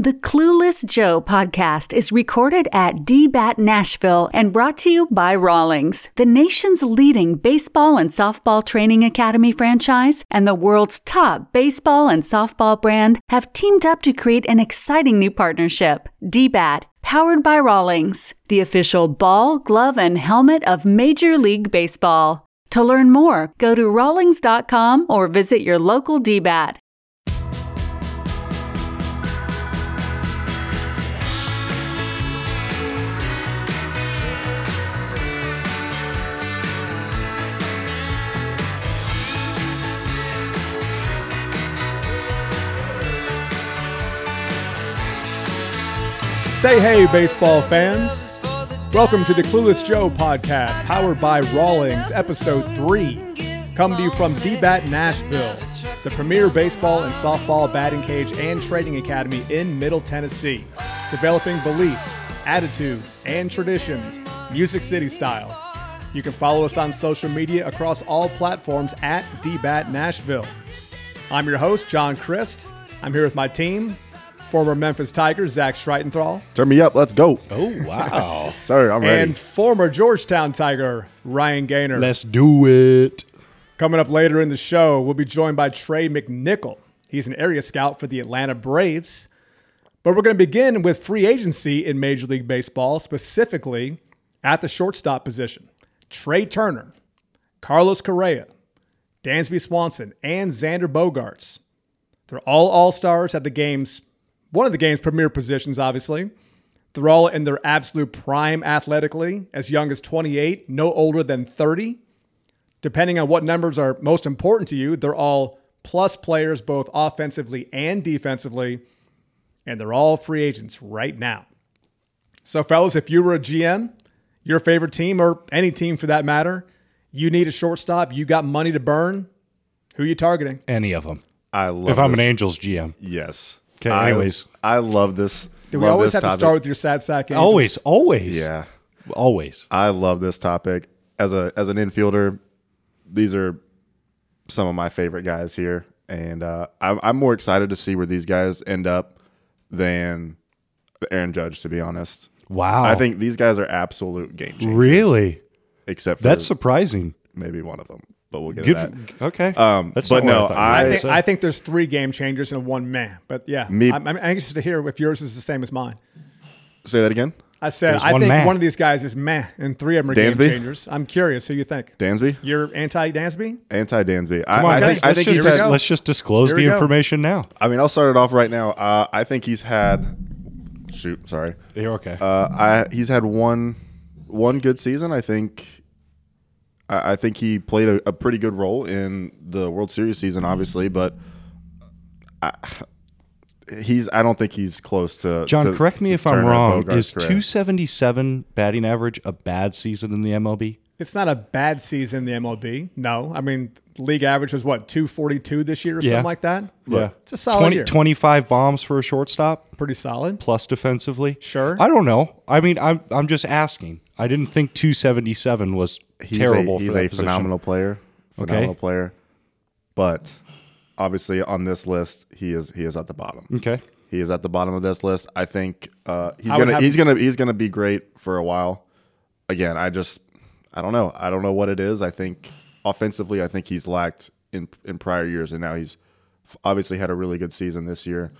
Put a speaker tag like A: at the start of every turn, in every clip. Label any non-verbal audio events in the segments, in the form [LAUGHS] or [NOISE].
A: The Clueless Joe podcast is recorded at DBAT Nashville and brought to you by Rawlings, the nation's leading baseball and softball training academy franchise and the world's top baseball and softball brand have teamed up to create an exciting new partnership. DBAT, powered by Rawlings, the official ball, glove, and helmet of Major League Baseball. To learn more, go to rawlings.com or visit your local DBAT.
B: Say hey, baseball fans. Welcome to the Clueless Joe podcast, powered by Rawlings, episode 3. Coming to you from DBAT Nashville, the premier baseball and softball batting cage and training academy in Middle Tennessee, developing beliefs, attitudes, and traditions, Music City style. You can follow us on social media across all platforms at DBAT Nashville. I'm your host, John Crist. I'm here with my team, former Memphis Tigers, Zach Schritenthal,
C: Turn me up. Let's go.
D: Oh wow! [LAUGHS]
C: Sir, I'm ready.
B: and former Georgetown Tiger, Ryan Gaynor.
D: Let's do it.
B: Coming up later in the show, we'll be joined by Trey McNickle. He's an area scout for the Atlanta Braves. But we're going to begin with free agency in Major League Baseball, specifically at the shortstop position. Trea Turner, Carlos Correa, Dansby Swanson, and Xander Bogaerts. They're all all stars at the game's one of the game's premier positions, obviously. They're all in their absolute prime athletically, as young as 28, no older than 30. Depending on what numbers are most important to you, they're all plus players, both offensively and defensively, and they're all free agents right now. So, fellas, if you were a GM, your favorite team, or any team for that matter, you need a shortstop, you got money to burn, who are you targeting?
D: Any of them.
C: I love
D: If I'm an. Angels GM,
C: Yes.
D: 'Kay,
C: I-
D: anyways.
C: I love this.
B: Do we
C: love
B: always
C: this
B: have to
C: topic.
B: start with your sad sack? Angels?
D: always, always,
C: Yeah.
D: always.
C: I love this topic. As a as an infielder, these are some of my favorite guys here. And uh, I'm, I'm more excited to see where these guys end up than Aaron Judge, to be honest.
D: Wow.
C: I think these guys are absolute game changers.
D: really
C: Except for
D: that's surprising.
C: maybe one of them. But we'll get
D: Good.
C: to that.
D: Okay.
C: Um,
D: That's
C: but
D: what
C: no,
D: I, thought you were
C: I-
B: I think. I think there's three game changers and one man. But yeah,
C: Me-
B: I'm, I'm anxious to hear if yours is the same as mine.
C: Say that again.
B: I said
D: There's
B: I
D: one
B: think
D: meh.
B: one of these guys is meh, and three of them are game changers. I'm curious who you think.
C: Dansby?
B: You're anti Dansby?
C: Anti Dansby. I,
D: Come on,
C: I
D: guys.
C: think, I
D: let's,
C: think
D: just,
C: he's
B: Here we
C: had,
B: go.
D: let's just disclose the
B: we go.
D: information now.
C: I mean, I'll start it off right now. Uh, I think he's had. Shoot, sorry.
D: You're okay.
C: Uh, I he's had one one good season. I think. I, I think he played a, a pretty good role in the World Series season, obviously, but. I, he's. I don't think he's close to.
D: John,
C: to-
D: correct me if I'm wrong.
C: Bogaerts,
D: Is
C: Correa.
D: 277 batting average a bad season in the MLB?
B: It's not a bad season in the MLB. No, I mean league average was what 242 this year or
D: Yeah.
B: something like that.
D: yeah,
B: it's a solid
D: 20
B: year.
D: 25 bombs for a shortstop
B: Pretty solid.
D: plus defensively.
B: Sure.
D: I don't know. I mean, I'm I'm just asking. I didn't think 277 was
C: He's
D: terrible.
C: A, he's
D: for that
C: a
D: position.
C: phenomenal player. Phenomenal
D: Okay.
C: player, but obviously on this list, he is he is at the bottom.
D: Okay.
C: He is at the bottom of this list. I think uh, he's
B: I
C: gonna
B: have-
C: he's gonna he's gonna be great for a while. Again, I just I don't know. I don't know what it is. I think offensively, I think he's lacked in in prior years, and now he's obviously had a really good season this year.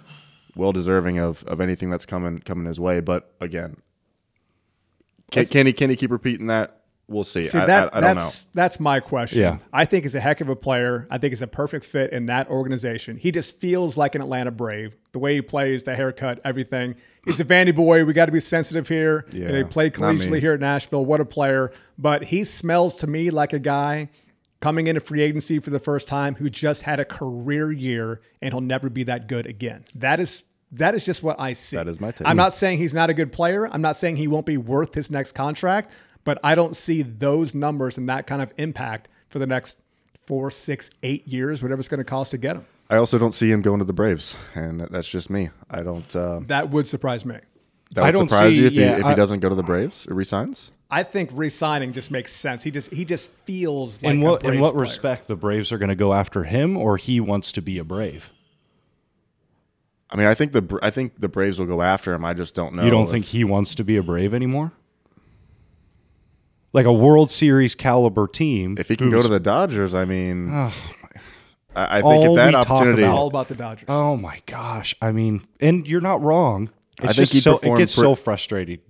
C: Well deserving of of anything that's coming coming his way. But again, can, can he can he keep repeating that? We'll see.
B: See,
C: I,
B: that's
C: I, I don't know.
B: that's that's my question.
D: Yeah.
B: I think he's a heck of a player. I think he's a perfect fit in that organization. He just feels like an Atlanta Brave. The way he plays, the haircut, everything. He's a Vandy boy. We got to be sensitive here.
C: Yeah,
B: And he played
C: not me.
B: collegiately here at Nashville. What a player! But he smells to me like a guy coming into free agency for the first time who just had a career year and he'll never be that good again. That is that is just what I see.
C: That is my take.
B: I'm not saying he's not a good player. I'm not saying he won't be worth his next contract, but I don't see those numbers and that kind of impact for the next four, six, eight years, whatever it's going to cost to get him.
C: I also don't see him going to the Braves, and that's just me. I don't. Uh,
B: That would surprise me.
C: that would
D: I don't
C: surprise
D: see-
C: you if,
D: yeah,
C: he, if
D: I-
C: he doesn't go to the Braves or resigns.
B: I think re-signing just makes sense. He just he just feels like
D: in
B: a
D: what in what
B: player.
D: respect the Braves are going to go after him, or he wants to be a Brave?
C: I mean, I think the I think the Braves will go after him. I just don't know.
D: You don't
C: if-
D: think he wants to be a Brave anymore? Like a World Series caliber team.
C: if he can go to the Dodgers? I mean, I, I think
D: All
C: if that
D: we talk
C: opportunity,
D: about-
B: All about the Dodgers.
D: Oh my gosh! I mean, and you're not wrong. It's
C: I think
D: just
C: he
D: so it
C: performed
D: gets
C: pre-
D: so frustrating.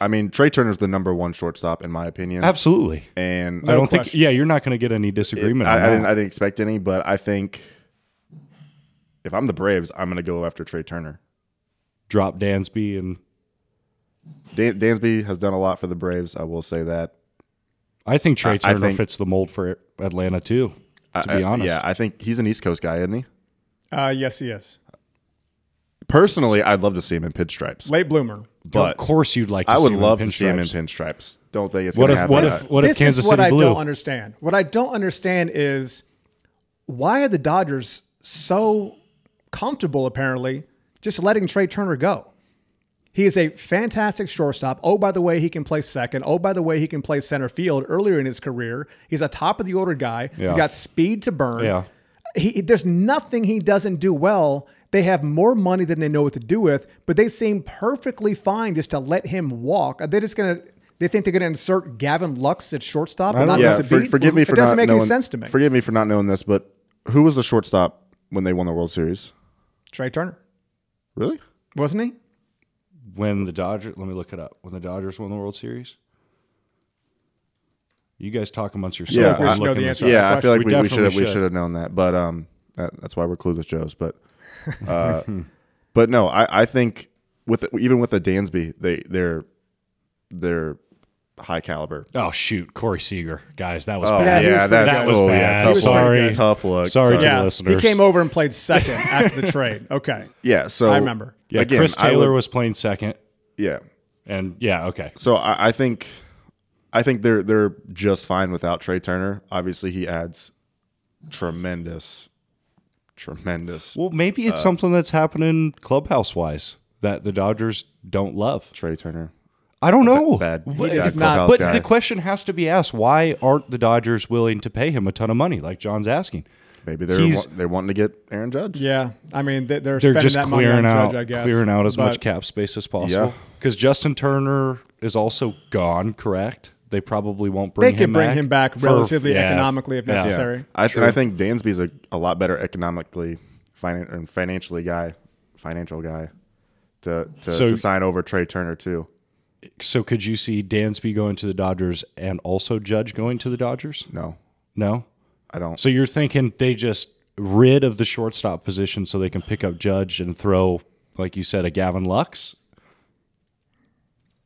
C: I mean, Trea Turner's the number one shortstop in my opinion,
D: Absolutely.
C: and
D: I don't
B: question.
D: think. Yeah, you're not going to get any disagreement.
C: I,
D: on
C: I didn't. I didn't expect any, but I think if I'm the Braves, I'm going to go after Trea Turner.
D: drop Dansby and
C: Dan, Dansby has done a lot for the Braves. I will say that.
D: I think Trea
C: I- I
D: Turner
C: think-
D: fits the mold for Atlanta too. To
C: I-
D: be
C: I-
D: honest,
C: yeah, I think he's an East Coast guy, isn't he?
B: Uh, yes, he is.
C: Personally, I'd love to see him in pinstripes,
B: Late bloomer.
C: but
D: of course you'd like. to
C: I
D: see
C: would
D: him in
C: love to see him in
D: pinstripes.
C: pinstripes. Don't think it's
D: What
C: going to
D: if-
C: happen.
D: what if- what if
B: this
D: Kansas
B: is what
D: City
B: I
D: Blue?
B: don't understand. What I don't understand is why are the Dodgers so comfortable, apparently, just letting Trea Turner go? He is a fantastic shortstop. Oh, by the way, he can play second. Oh, by the way, he can play center field earlier in his career. He's a top of the order guy. He's got speed to burn.
D: Yeah.
B: He, there's nothing he doesn't do well. They have more money than they know what to do with, but they seem perfectly fine just to let him walk. Are they just gonna? They think they're gonna insert Gavin Lux at shortstop and not
C: yeah,
B: miss a
C: for,
B: beat?
C: forgive me for
B: it doesn't
C: not
B: make
C: knowing,
B: any sense to me.
C: Forgive me for not knowing this, but who was the shortstop when they won the World Series?
B: Trea Turner
C: Really?
B: wasn't he?
D: When the Dodgers. Let me look it up. When the Dodgers won the World Series. You guys talk amongst yourselves.
C: Yeah, I-
B: know the answer.
D: up.
C: Yeah, I feel like
D: We
C: we, we should
D: definitely
C: we
D: should.
C: should have known that, but um, that, that's why we're clueless Joes. But, uh, [LAUGHS] but no, I, I think with even with the Dansby, they they're they're high caliber.
D: Oh shoot, Corey Seager, guys, that was
C: Oh
D: bad.
B: he was
C: yeah, that's
D: That was
C: oh,
D: bad.
C: yeah, tough
B: was
C: look.
D: Sorry.
C: tough look.
D: Sorry to
B: Yeah,
D: listeners.
B: he came over and played second after the trade. Okay, [LAUGHS]
C: Yeah, so
B: I remember.
D: Yeah,
C: again,
D: Chris Taylor
C: would-
D: was playing second,
C: yeah.
D: and yeah, okay.
C: So I, I think I think they're they're just fine without Trea Turner. Obviously, he adds tremendous, tremendous
D: Well, maybe
C: Uh,
D: it's something that's happening clubhouse wise that the Dodgers don't love.
C: Trea Turner.
D: I don't know.
C: Bad,
D: But-
C: bad
B: not-
D: but
C: guy.
D: the question has to be asked: Why aren't the Dodgers willing to pay him a ton of money, like John's asking?
C: Maybe they're
D: he's-
C: wa- they're wanting to get Aaron Judge.
B: yeah. I mean, they- they're,
D: They're
B: spending
D: just
B: that money
D: clearing
B: on
D: out,
B: Judge, I guess.
D: clearing out as much
B: But
D: cap space as possible.
C: Yeah.
D: Because Justin Turner is also gone. Correct? They probably won't bring
B: They
D: bring
B: could
D: him
B: bring
D: back
B: him back
D: for-
B: relatively
D: yeah,
B: economically if
D: yeah.
B: necessary.
C: I, th- I think Dansby's a, a lot better economically, finan- and financially guy, financial guy, to to,
D: So-
C: to sign over Trea Turner too.
D: So could you see Dansby going to the Dodgers and also Judge going to the Dodgers?
C: No,
D: No.
C: I don't.
D: So you're thinking they just rid of the shortstop position so they can pick up Judge and throw, like you said, a Gavin Lux,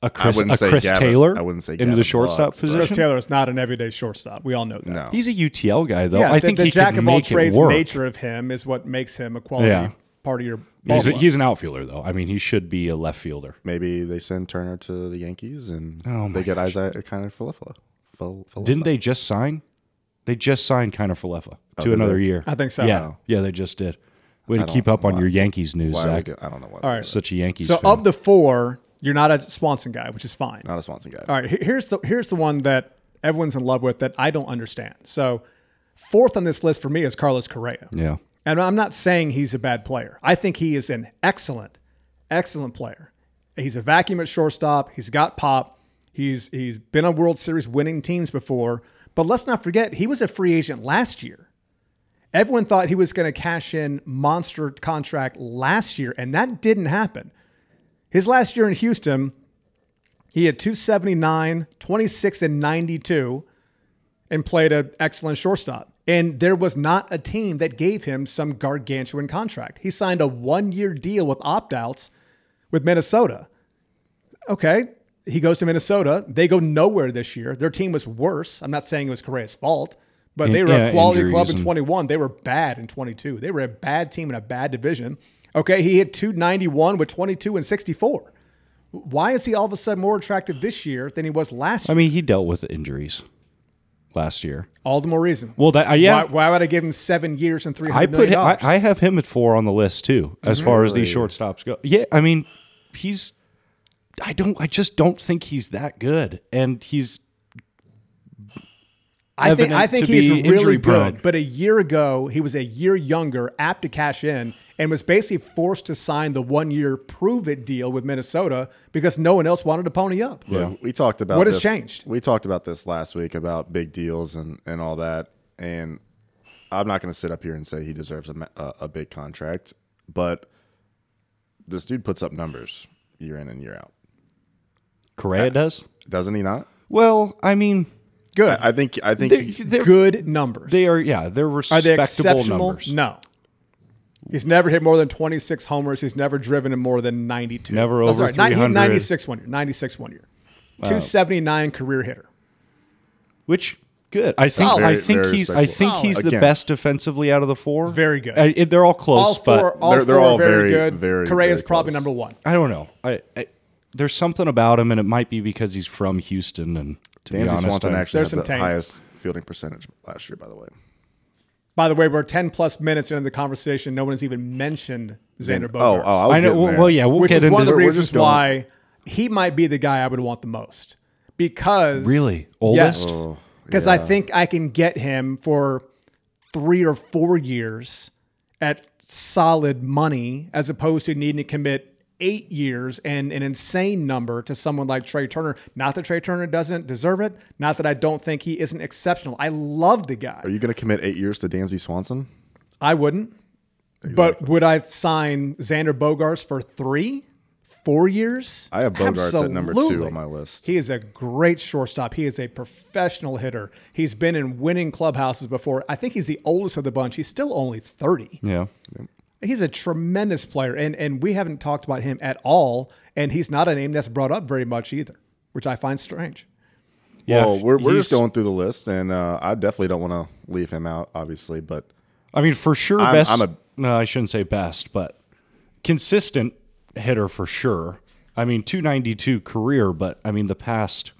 D: a Chris,
C: wouldn't
D: a
C: say
D: Chris
C: Gavin-
D: Taylor
C: I wouldn't say
D: into
C: Gavin
D: the shortstop
C: Lux, but-
B: Chris. Taylor is not an everyday shortstop. We all know that.
C: no.
D: He's a UTL guy though.
B: Yeah,
D: I
B: the,
D: think
B: the
D: he
B: jack of all trades nature of him is what makes him a quality
D: Yeah.
B: part of your ball
D: He's, a, he's an outfielder though. I mean, he should be a left fielder.
C: Maybe they send Turner to the Yankees and
D: Oh
C: they get Isaiah kind of Falefa. Fal- Falefa.
D: Didn't they just sign? They just signed Kiner Falefa oh, to
C: did
D: another
C: they?
D: year.
B: I think so.
D: Yeah, yeah, they just did. Way to
C: don't
D: keep up on
C: know
D: your Yankees news,
C: Why are we
D: Zach.
C: do- I don't know what.
B: All right.
D: Such a Yankees
B: So
D: fan.
B: of the four, you're not a Swanson guy, which is fine.
C: Not a Swanson guy.
B: All right, he- here's the here's the one that everyone's in love with that I don't understand. So fourth on this list for me is Carlos Correa.
D: yeah.
B: And I'm not saying he's a bad player. I think he is an excellent, excellent player. He's a vacuum at shortstop. He's got pop. He's he's been on World Series winning teams before. But let's not forget he was a free agent last year. Everyone thought he was going to cash in monster contract last year, and that didn't happen. His last year in Houston, he had 279, 26 and 92 and played an excellent shortstop. And there was not a team that gave him some gargantuan contract. He signed a one year deal with opt outs with Minnesota. Okay. He goes to Minnesota. They go nowhere this year. Their team was worse. I'm not saying it was Correa's fault, but they were
D: yeah,
B: a quality club in 21. They were bad in 22. They were a bad team in a bad division. Okay. He hit 291 with 22 and 64. Why is he all of a sudden more attractive this year than he was last
D: I mean, he dealt with injuries last year.
B: All the more reason.
D: Well, that uh, yeah,
B: Why, why would I give him seven years and three
D: I put I. I have him at four on the list too, as far as these shortstops go. Yeah, I mean, he's. I don't. I just don't think he's that good, and he's.
B: I think I think he's really
D: injury prone.
B: good. But a year ago, he was a year younger, apt to cash in, and was basically forced to sign the one year prove it deal with Minnesota because no one else wanted to pony up.
C: Yeah. We talked about
B: What has changed?
C: We talked about this last week about big deals and, and all that. And I'm not going to sit up here and say he deserves a, a, a big contract, but this dude puts up numbers year in and year out.
D: Correa uh, does.
C: Doesn't he not?
D: Well, I mean,
B: Good.
C: I think I think
D: they,
C: he-
D: they're,
B: Good numbers.
D: they are. Yeah, they're
B: Are
D: respectable
B: they exceptional?
D: numbers.
B: No. He's never hit more than 26 homers. He's never driven in more than 92.
D: Never
B: Oh,
D: over
B: sorry, nine- he hit
D: 300.
B: 96 one year. 96 one year. 279 career hitter.
D: Which good. I think.
B: Solid.
D: I
C: Very,
D: think
C: very
D: he's. I
C: respectable.
D: think he's the
C: Again.
D: best defensively out of the four.
B: very good.
D: I, it- they're all close,
B: All four,
D: but
B: all
C: They're- they're
B: four
C: all
B: are very,
C: very,
B: good.
C: very,
B: Correa's
C: very
B: probably
C: close.
B: number one.
D: I don't know. I, I there's something about him, and it might be because he's from Houston. And to be honest,
C: Swanson
D: I-
C: actually
B: There's
C: had the
B: some tape.
C: highest fielding percentage last year, by the way.
B: By the way, we're 10 plus minutes into the conversation. No one has even mentioned Xander
C: Oh,
B: Bogaerts.
C: oh, I was
D: I know.
C: getting
D: Well,
C: there.
D: well, yeah, we'll
B: which
D: get
B: is
D: into
B: one of the
C: We're- we're
B: reasons
C: just going-
B: why he might be the guy I would want the most. Because
D: Really? Oldest?
B: Yes.
C: Oh,
B: Because I think I can get him for three or four years at solid money as opposed to needing to commit eight years and an insane number to someone like Trea Turner. Not that Trea Turner doesn't deserve it. Not that I don't think he isn't exceptional. I love the guy.
C: Are you going to commit eight years to Dansby Swanson?
B: I wouldn't. But would I sign Xander Bogaerts for three, four years?
C: I have Bogaerts at number two on my list.
B: He is a great shortstop. He is a professional hitter. He's been in winning clubhouses before. I think he's the oldest of the bunch. He's still only 30.
D: yeah.
B: He's a tremendous player. And, and we haven't talked about him at all. And he's not a name that's brought up very much either, which I find strange.
D: Yeah,
C: well, we're, we're just going through the list, and uh, I definitely don't want to leave him out, obviously. But
D: I mean, for sure,
C: I'm-
D: best.
C: I'm a-
D: no, I shouldn't say best, but consistent hitter for sure. I mean, 292 career, but I mean, the past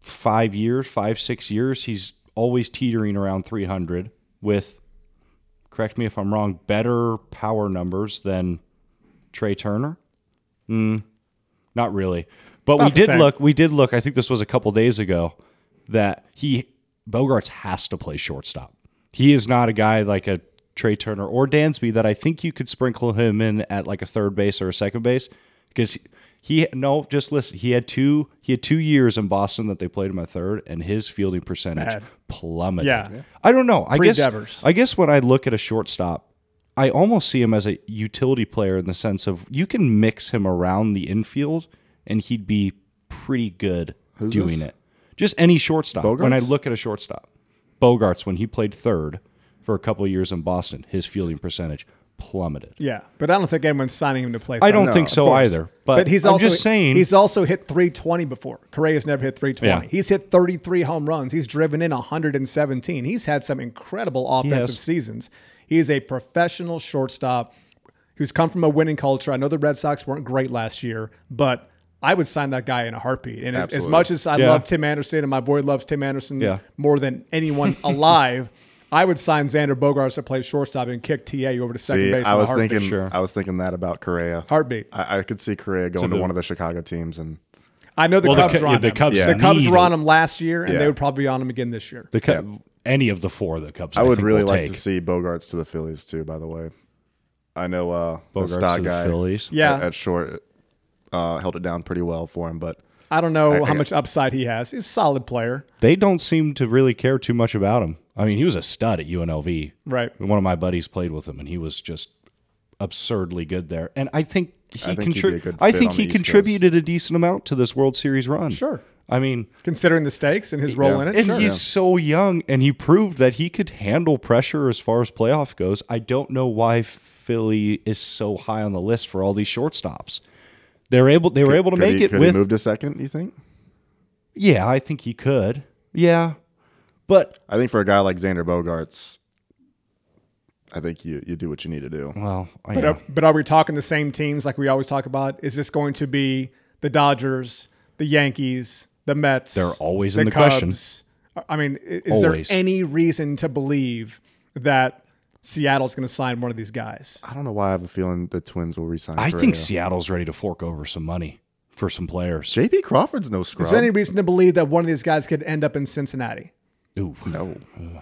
D: five years, five, six years, he's always teetering around 300 with, correct me if I'm wrong, better power numbers than Trea Turner. Mm, not really. But we
B: About the
D: did
B: same.
D: look, we did look, I think this was a couple days ago, that he, Bogaerts has to play shortstop. He is not a guy like a Trea Turner or Dansby that I think you could sprinkle him in at like a third base or a second base because he, he no just listen he had two he had two years in Boston that they played him at third and his fielding percentage
B: Bad.
D: plummeted.
B: Yeah. Yeah.
D: I don't know. I guess
B: Pre-Devers.
D: I guess when I look at a shortstop, I almost see him as a utility player in the sense of you can mix him around the infield and he'd be pretty good doing
C: this?
D: it. Just any shortstop. When I look at a shortstop, Bogaerts when he played third for a couple of years in Boston, his fielding percentage plummeted.
B: Yeah. But I don't think anyone's signing him to play.
D: I don't
C: No,
D: think so
B: course.
D: either. But,
B: he's
D: I'm
B: also
D: just saying
B: he's also hit 320 before. Correa's never hit 320.
D: Yeah.
B: He's hit 33 home runs. He's driven in 117. He's had some incredible offensive
D: has.
B: seasons. He is a professional shortstop who's come from a winning culture. I know the Red Sox weren't great last year, but I would sign that guy in a heartbeat. And as, as much as I
D: Yeah.
B: love Tim Anderson and my boy loves Tim Anderson
D: Yeah.
B: more than anyone [LAUGHS] alive, I would sign Xander Bogaerts to play shortstop and kick TA over to second
C: see,
B: base.
C: I
B: in a
C: was
B: heartbeat.
C: thinking,
D: Sure.
C: I was thinking that about Correa.
B: heartbeat.
C: I, I could see Correa going to
D: the-
C: one of the Chicago teams, and
B: I know the
D: Well,
B: Cubs
D: Cu-
B: were
D: yeah,
B: on
D: the
B: him.
D: Cubs
B: the Cubs were on
D: him.
B: him last year, and
C: Yeah.
B: they would probably be on him again this year.
D: the Cubs, any of the four the Cubs.
C: I would
D: think,
C: really
D: will
C: like
D: take.
C: to see Bogaerts to the Phillies too. By the way, I know uh, the
D: Bogaerts
C: stock
D: to the
C: guy
D: Phillies.
B: Yeah.
C: at, at short uh, held it down pretty well for him, but
B: I don't know
C: I-
B: how much upside he has. He's a solid player.
D: They don't seem to really care too much about him. I mean, he was a stud at UNLV.
B: Right.
D: One of my buddies played with him, and he was just absurdly good there. And I think he
C: I think he'd
D: contrib-
C: be a good
D: I think he
C: the East Coast.
D: contributed a decent amount to this World Series run.
B: Sure.
D: I mean,
B: Considering the stakes and his role
C: Yeah.
B: in it.
D: and
B: sure.
D: he's so young, and he proved that he could handle pressure as far as playoff goes. I don't know why Philly is so high on the list for all these shortstops. They're able. They were able to make
C: he,
D: it
C: could
D: with.
C: he move to second? You think?
D: yeah, I think he could. Yeah, but
C: I think for a guy like Xander Bogaerts, I think you you do what you need to do.
D: well, I
B: But
D: know.
B: are, but are we talking the same teams like we always talk about? Is this going to be the Dodgers, the Yankees, the Mets?
D: They're always in the question.
B: Cubs? I mean, i- is there any reason to believe that Seattle's going to sign one of these guys?
C: I don't know why I have a feeling the Twins will resign.
D: I
C: Correa.
D: think Seattle's ready to fork over some money for some players.
C: J.P. Crawford's no scrub.
B: Is there any reason to believe that one of these guys could end up in Cincinnati?
D: Ooh,
C: no,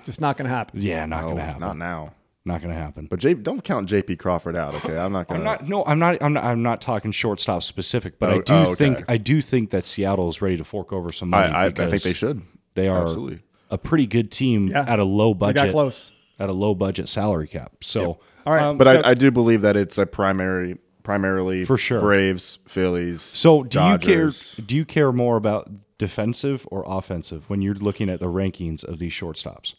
B: Just not going to happen.
D: yeah, not
C: no,
D: gonna happen.
C: not now.
D: Not going to happen.
C: But J, don't count J.P. Crawford out. Okay, I'm not gonna.
D: I'm not. No, I'm not. I'm not. I'm not talking shortstop specific, but I
C: Oh,
D: do
C: oh, okay.
D: think I do think that Seattle is ready to fork over some money.
C: I, I think they should.
D: They are
C: Absolutely.
D: a pretty good team
B: Yeah.
D: at a low
B: They
D: budget.
B: got close.
D: At a low budget salary cap. So,
B: All right.
D: um,
C: But
B: So-
C: I, I do believe that it's a primary, primarily
D: For sure.
C: Braves, Phillies.
D: So do
C: Dodgers.
D: you care? Do you care more about defensive or offensive when you're looking at the rankings of these shortstops?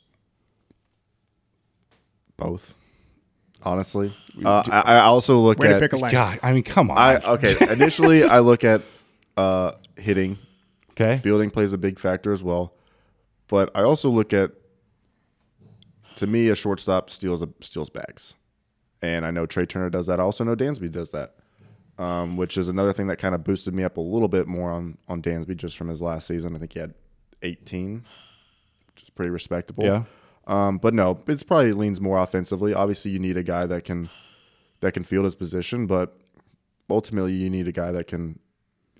C: Both. Honestly, uh, I, I also look
B: Way to
C: at.
B: pick a lane.
D: God, I mean, come on.
C: I okay. [LAUGHS] Initially, I look at uh, hitting.
D: okay.
C: Fielding plays a big factor as well, but I also look at. To me, a shortstop steals a, steals bags, and I know Trea Turner does that. I also know Dansby does that, um, which is another thing that kind of boosted me up a little bit more on on Dansby just from his last season. I think he had 18, which is pretty respectable.
D: Yeah.
C: Um, but no, it's probably leans more offensively. Obviously, you need a guy that can that can field his position, but ultimately, you need a guy that can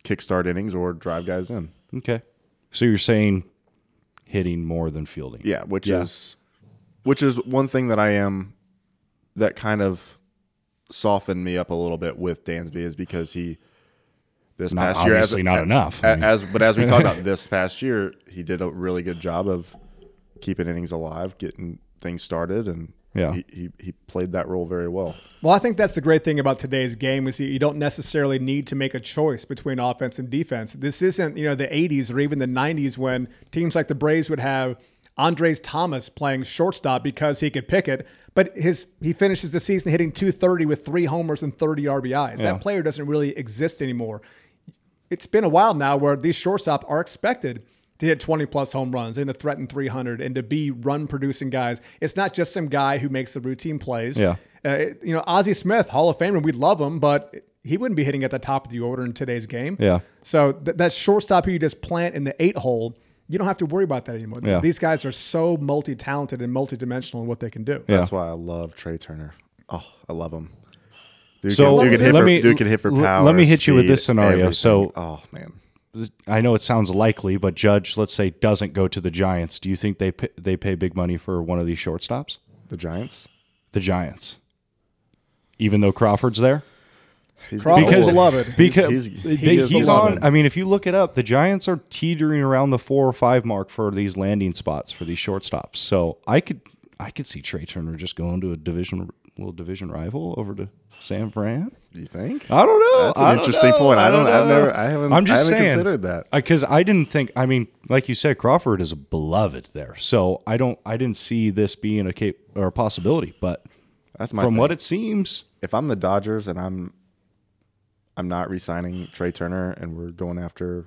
C: kickstart innings or drive guys in.
D: Okay. So you're saying hitting more than fielding?
C: Yeah, which
D: Yeah.
C: is which is one thing that I am that kind of softened me up a little bit with Dansby is because he this
D: Not-
C: past year as-
D: obviously not
C: a-
D: enough.
C: a-
D: I mean-
C: as but as we talked about [LAUGHS] this past year, he did a really good job of keeping innings alive, getting things started, and
D: Yeah.
C: he, he he played that role very well.
B: Well, I think that's the great thing about today's game is you you don't necessarily need to make a choice between offense and defense. This isn't, you know, the 80s or even the 90s when teams like the Braves would have Andres Thomas playing shortstop because he could pick it, but his he finishes the season hitting 230 with 3 homers and 30 RBIs.
D: Yeah.
B: That player doesn't really exist anymore. It's been a while now where these shortstop are expected to hit 20 plus home runs and to threaten 300 and to be run producing guys. It's not just some guy who makes the routine plays.
D: Yeah.
B: Uh, you know, Ozzie Smith, Hall of Famer, We'd love him, but he wouldn't be hitting at the top of the order in today's game.
D: Yeah.
B: So th- that shortstop who you just plant in the eight hole, you don't have to worry about that anymore.
D: Yeah.
B: These guys are so multi talented and multi dimensional in what they can do.
D: Yeah.
C: That's why I love Trea Turner. Oh, I love him. Dude
D: So
C: can, dude can hit
D: let
C: for,
D: me-
C: dude can hit for power.
D: let me hit you with this scenario.
C: everything.
D: So-
C: oh man,
D: I know it sounds likely, but Judge, let's say, doesn't go to the Giants. Do you think they pay, they pay big money for one of these shortstops?
C: the Giants.
D: The Giants, even though Crawford's there.
C: He's
B: Crawford's
D: Because-
B: beloved.
D: Because
C: he's-
D: they-
C: he is
D: he's on. I mean, if you look it up, the Giants are teetering around the four or five mark for these landing spots for these shortstops. So I could, I could see Trea Turner just going to a division, little division rival over to San Fran.
C: Do you think?
D: I don't know.
C: That's an
D: I don't
C: interesting
D: know.
C: point. I don't. I've never. I haven't.
D: I'm just
C: I haven't
D: saying.
C: considered that.
D: Uh, because I didn't think. I mean, like you said, Crawford is a beloved there, so I don't. I didn't see this being a cap or a possibility. But
C: That's my.
D: from
C: thing.
D: what it seems,
C: if I'm the Dodgers and I'm, I'm not re-signing Trea Turner and we're going after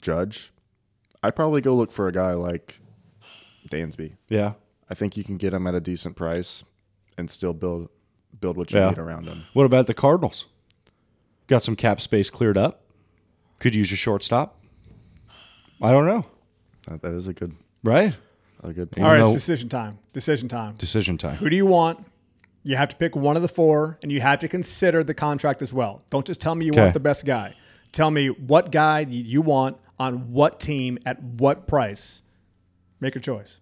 C: Judge, I'd probably go look for a guy like Dansby.
D: yeah.
C: I think you can get him at a decent price and still build build what you
D: Yeah.
C: need around him.
D: What about the Cardinals? Got some cap space cleared up. Could use a shortstop. I don't know.
C: That, that is a good
D: Right?
C: a good
B: All
C: point.
B: right, it's decision time. Decision time.
D: Decision time.
B: Who do you want? You have to pick one of the four, and you have to consider the contract as well. Don't just tell me you
D: Okay.
B: want the best guy. Tell me what guy you- you want on what team at what price. Make your choice.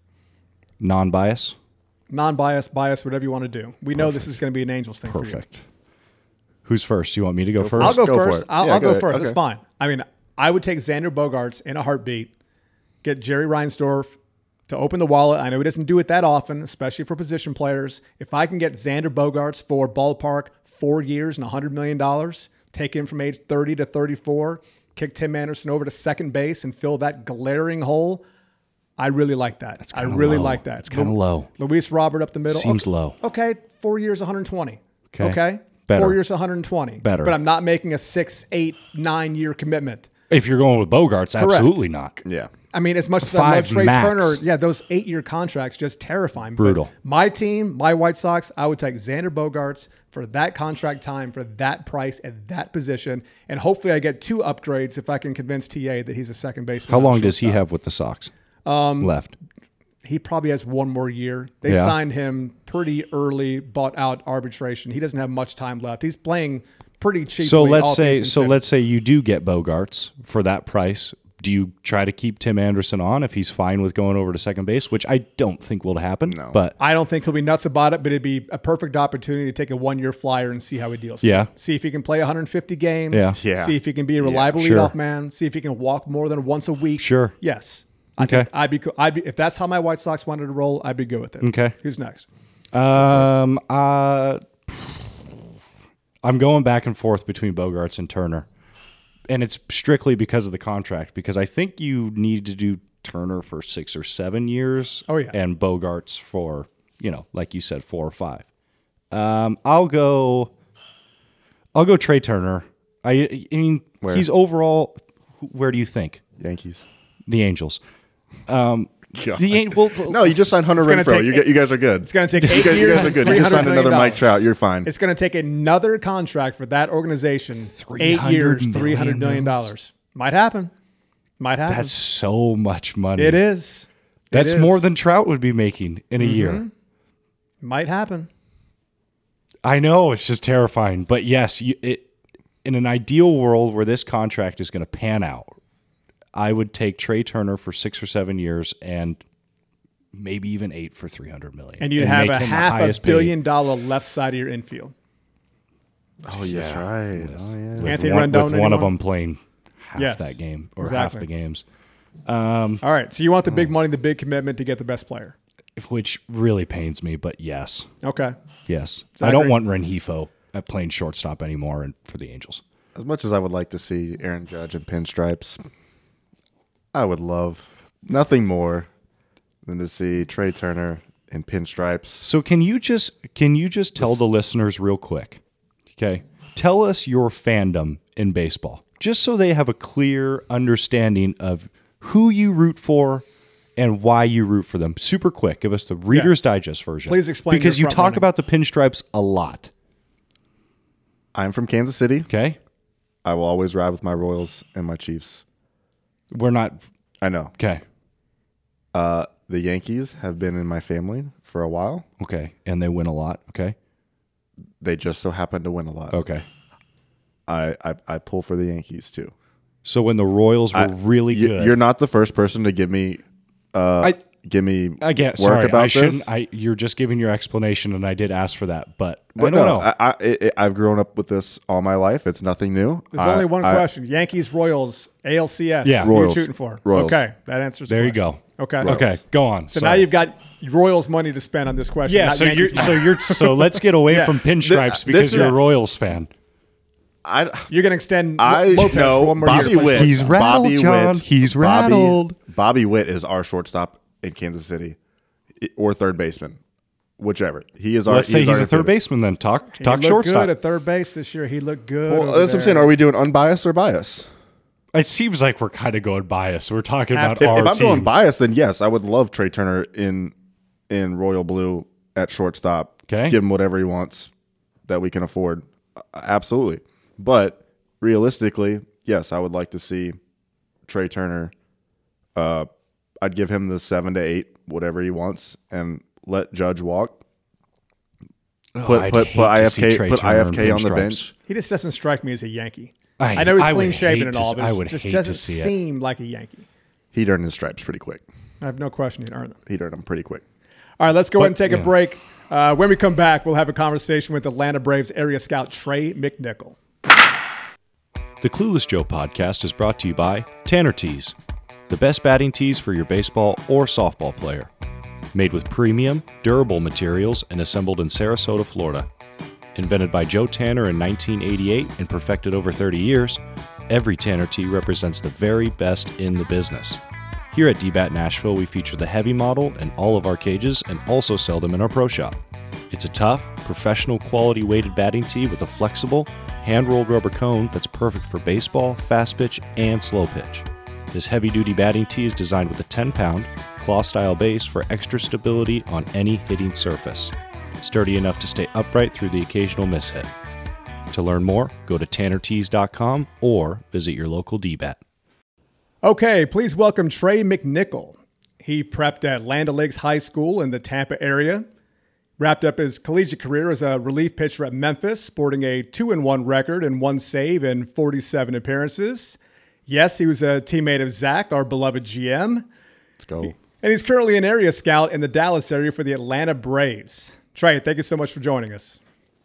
D: Non-bias.
B: Non-bias, bias, whatever you want to do. We know this is going to be an Angels thing for you.
D: Perfect. Who's first? You want me to go,
C: for
D: first?
B: I'll go,
C: Go
B: first. I'll,
C: Yeah,
B: I'll
C: go
B: go, first. It's
C: Okay.
B: fine. I mean, I would take Xander Bogaerts in a heartbeat. Get Jerry Reinsdorf to open the wallet. I know he doesn't do it that often, especially for position players. If I can get Xander Bogaerts for ballpark four years and $100 million, take him from age 30 to 34, kick Tim Anderson over to second base and fill that glaring hole, I really like that. I really
D: low.
B: like that.
D: It's kinda low.
B: Luis Robert up the middle.
D: Seems
B: okay.
D: low.
B: Okay, four years, 120.
D: Okay.
B: Okay.
D: Better.
B: Four years, 120.
D: Better.
B: But I'm not making a six, eight, nine year commitment.
D: If you're going with Bogaerts, absolutely not.
C: Yeah.
B: I mean, as much as I love Trea
D: max.
B: Turner, yeah, those eight year contracts just terrifying. But
D: Brutal.
B: my team, my White Sox, I would take Xander Bogaerts for that contract time, for that price, at that position. And hopefully I get two upgrades if I can convince TA that he's a second baseman.
D: How long does he have with the Sox? Um, left.
B: He probably has one more year. They
D: Yeah.
B: signed him pretty early, bought out arbitration. He doesn't have much time left. He's playing pretty cheaply.
D: So let's say so let's say you do get Bogaerts for that price do you try to keep Tim Anderson on if he's fine with going over to second base, which I don't think will happen.
C: No.
D: But
B: I don't think he'll be nuts about it, but it'd be a perfect opportunity to take a one year flyer and see how he deals.
D: Yeah.
B: With it. See if he can play 150 games.
D: Yeah.
C: Yeah.
B: See if he can be a reliable
D: Sure.
B: leadoff man. See if he can walk more than once a week.
D: Sure.
B: Yes. I
D: okay.
B: I'd be. co- I'd be if that's how my White Sox wanted to roll. I'd be good with it.
D: Okay.
B: Who's next?
D: Um, uh, I'm going back and forth between Bogaerts and Turner, and it's strictly because of the contract. Because I think you need to do Turner for six or seven years.
B: Oh, yeah.
D: and Bogaerts for you know, like you said, four or five. Um, I'll go. I'll go Trea Turner. I, I mean,
C: Where?
D: he's overall. Where do you think
C: Yankees.
D: the Angels? Um,
C: God.
D: the An- well,
C: No, you just signed Hunter
B: Renfroe.
C: You, get, you guys are good.
B: It's going to take
C: you
B: eight
C: guys, you guys are good. You just
B: $300
C: signed another. Mike Trout. You're fine.
B: It's going to take another contract for that organization. Eight years,
D: $300
B: three hundred million dollars. Might happen. Might happen.
D: that's so much money.
B: it is.
D: That's
B: is. Mm-hmm.
D: more than Trout would be making in a year.
B: might happen.
D: I know it's just terrifying, but yes, you, it, in an ideal world where this contract is going to pan out, I would take Trea Turner for six or seven years and maybe even eight for three hundred million,
B: And you'd have a half a
D: highest paid
B: billion dollar left side of your infield.
C: oh, yeah. That's right. Oh, yeah.
D: with
B: Anthony
D: one,
B: Rendon
D: with one of them playing half
B: Yes,
D: that game or
B: exactly.
D: half the games,
B: All right. So you want the
D: Hmm.
B: big money, the big commitment to get the best player.
D: which really pains me. But yes,
B: Okay.
D: yes, I don't want Rengifo at playing shortstop anymore and for the Angels.
C: As much as I would like to see Aaron Judge in pinstripes, I would love nothing more than to see Trea Turner in pinstripes.
D: So can you just can you just tell the listeners real quick? Okay. Tell us your fandom in baseball. Just so they have a clear understanding of who you root for and why you root for them. Super quick. Give us the Reader's
B: Yes.
D: Digest version.
B: Please explain
D: Because
B: your
D: you talk
B: running.
D: about the pinstripes a lot.
C: I'm from Kansas City.
D: Okay?
C: I will always ride with my Royals and my Chiefs.
D: We're not
C: I know.
D: okay.
C: Uh, the Yankees have been in my family for a while.
D: Okay. And they win a lot. Okay.
C: They just so happen to win a lot.
D: Okay.
C: I, I, I pull for the Yankees too.
D: So when the Royals were
C: I-
D: really good.
C: You're not the first person to give me uh,
D: I-
C: give me
D: Again,
C: work
D: sorry,
C: about
D: I shouldn't.
C: this.
D: I you're just giving your explanation, and I did ask for that, but, I don't
C: no,
D: know.
C: I, I it, I've grown up with this all my life. It's nothing new.
B: There's
C: I-
B: only one
C: I-
B: question. Yankees, Royals, ALCS.
D: Yeah.
B: Who are you
C: Royals.
B: shooting for?
C: Royals.
B: Okay. That answers the
D: there you go.
B: Okay.
D: Okay, go on.
B: So now you've got Royals money to spend on this question.
D: yeah.
B: not
D: So you're
B: Yankees
D: so you're so [LAUGHS] let's get away
B: Yes.
D: from pinstripes
C: Th-
D: because
C: this
D: you're a Royals fan.
C: I,
B: You're going to extend
C: I
B: Lopez
C: know
B: for one more
C: Bobby
B: year.
C: Witt.
D: He's rattled,
C: Bobby
D: John.
C: Witt.
D: He's
C: Bobby-
D: rattled.
C: Bobby Witt is our shortstop in Kansas City, or third baseman, whichever. He is our.
D: Let's
C: he
D: say he's a third
C: infielder.
D: baseman. Then talk
B: He
D: talk
B: looked
D: shortstop.
B: good at third base this year. He looked good.
C: Well,
B: over
C: that's what I'm saying. Are we doing unbiased or bias?
D: It seems like we're kind of going biased. We're talking
B: Have
D: about
B: to.
C: If,
D: our
C: if I'm going
D: teams.
C: biased, then yes, I would love Trea Turner in in royal blue at shortstop.
D: Okay.
C: give him whatever he wants that we can afford. Uh, Absolutely, but realistically, yes, I would like to see Trea Turner. Uh, I'd give him the seven to eight, whatever he wants, and let Judge walk.
D: Oh,
C: Put
D: I'd
C: put put IFK put IFK on the bench.
B: He just doesn't strike me as a Yankee.
D: I-
B: I, know he's
D: I
B: clean shaven and all,
D: s-
B: but
D: I would
B: just
D: hate
B: doesn't
D: see it.
B: seem like a Yankee.
C: He'd earn his stripes pretty quick.
B: I have no question he'd earn them.
C: He'd earn them pretty quick.
B: All right, let's go ahead and take
D: yeah.
B: a break. Uh, when we come back, we'll have a conversation with Atlanta Braves area scout Trey McNickle.
D: The Clueless Joe podcast is brought to you by Tanner Tees, the best batting tees for your baseball or softball player. Made with premium, durable materials and assembled in Sarasota, Florida. Invented by Joe Tanner in 1988 and perfected over 30 years, every Tanner tee represents the very best in the business. Here at DBAT Nashville, we feature the heavy model in all of our cages and also sell them in our pro shop. It's a tough, professional quality weighted batting tee with a flexible, hand rolled rubber cone that's perfect for baseball, fast pitch, and slow pitch. This heavy duty batting tee is designed with a 10 pound, claw style base for extra stability on any hitting surface. Sturdy enough to stay upright through the occasional mishit. To learn more, go to tannertees.com or visit your local DBAT.
B: Okay, please welcome Trey McNickle. He prepped at Land O'Lakes High School in the Tampa area. Wrapped up his collegiate career as a relief pitcher at Memphis, sporting a 2 1 record and one save in 47 appearances. Yes, he was a teammate of Zach, our beloved GM.
C: Let's go.
B: And he's currently an area scout in the Dallas area for the Atlanta Braves. Trey, thank you so much for joining us.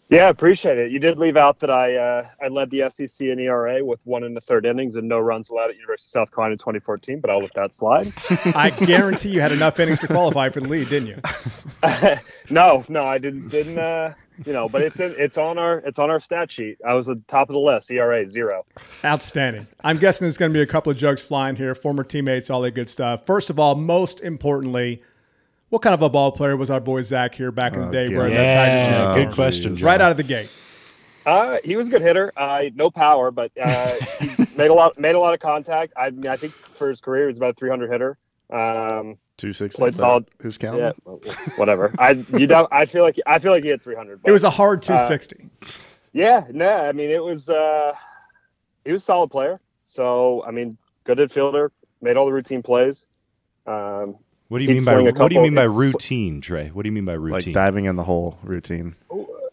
E: Yeah, appreciate it. You did leave out that I uh, I led the SEC in ERA with one in the third innings and no runs allowed at University of South Carolina in 2014, but I'll let that slide. [LAUGHS]
B: I guarantee you had enough innings to qualify for the lead, didn't you? [LAUGHS]
E: no, no, I didn't. Didn't uh, you know? But it's in, it's on our it's on our stat sheet. I was at the top of the list. ERA zero.
B: Outstanding. I'm guessing there's going to be a couple of jugs flying here, former teammates, all that good stuff. First of all, most importantly, what kind of a ball player was our boy Zach here back in the day?
C: God.
B: wearing that Tigers
D: Yeah,
B: uniform?
D: good question. John.
B: Right out of the gate.
E: Uh, he was a good hitter. Uh, no power, but uh, he [LAUGHS] made a lot made a lot of contact. I mean, I think for his career, he was about a 300 hitter. Um,
C: Two sixty. six.
E: Played solid.
C: Who's counting?
E: yeah, whatever. I you don't. I feel like I feel like he had 300.
B: It was a hard 260.
E: Yeah, no, I mean it was uh he was a solid player. So I mean, good infielder, made all the routine plays. Um
D: What do you mean by
E: sling a
D: what do you mean by routine, Trey? What do you mean by routine?
C: Like
D: routine?
C: diving in the hole routine.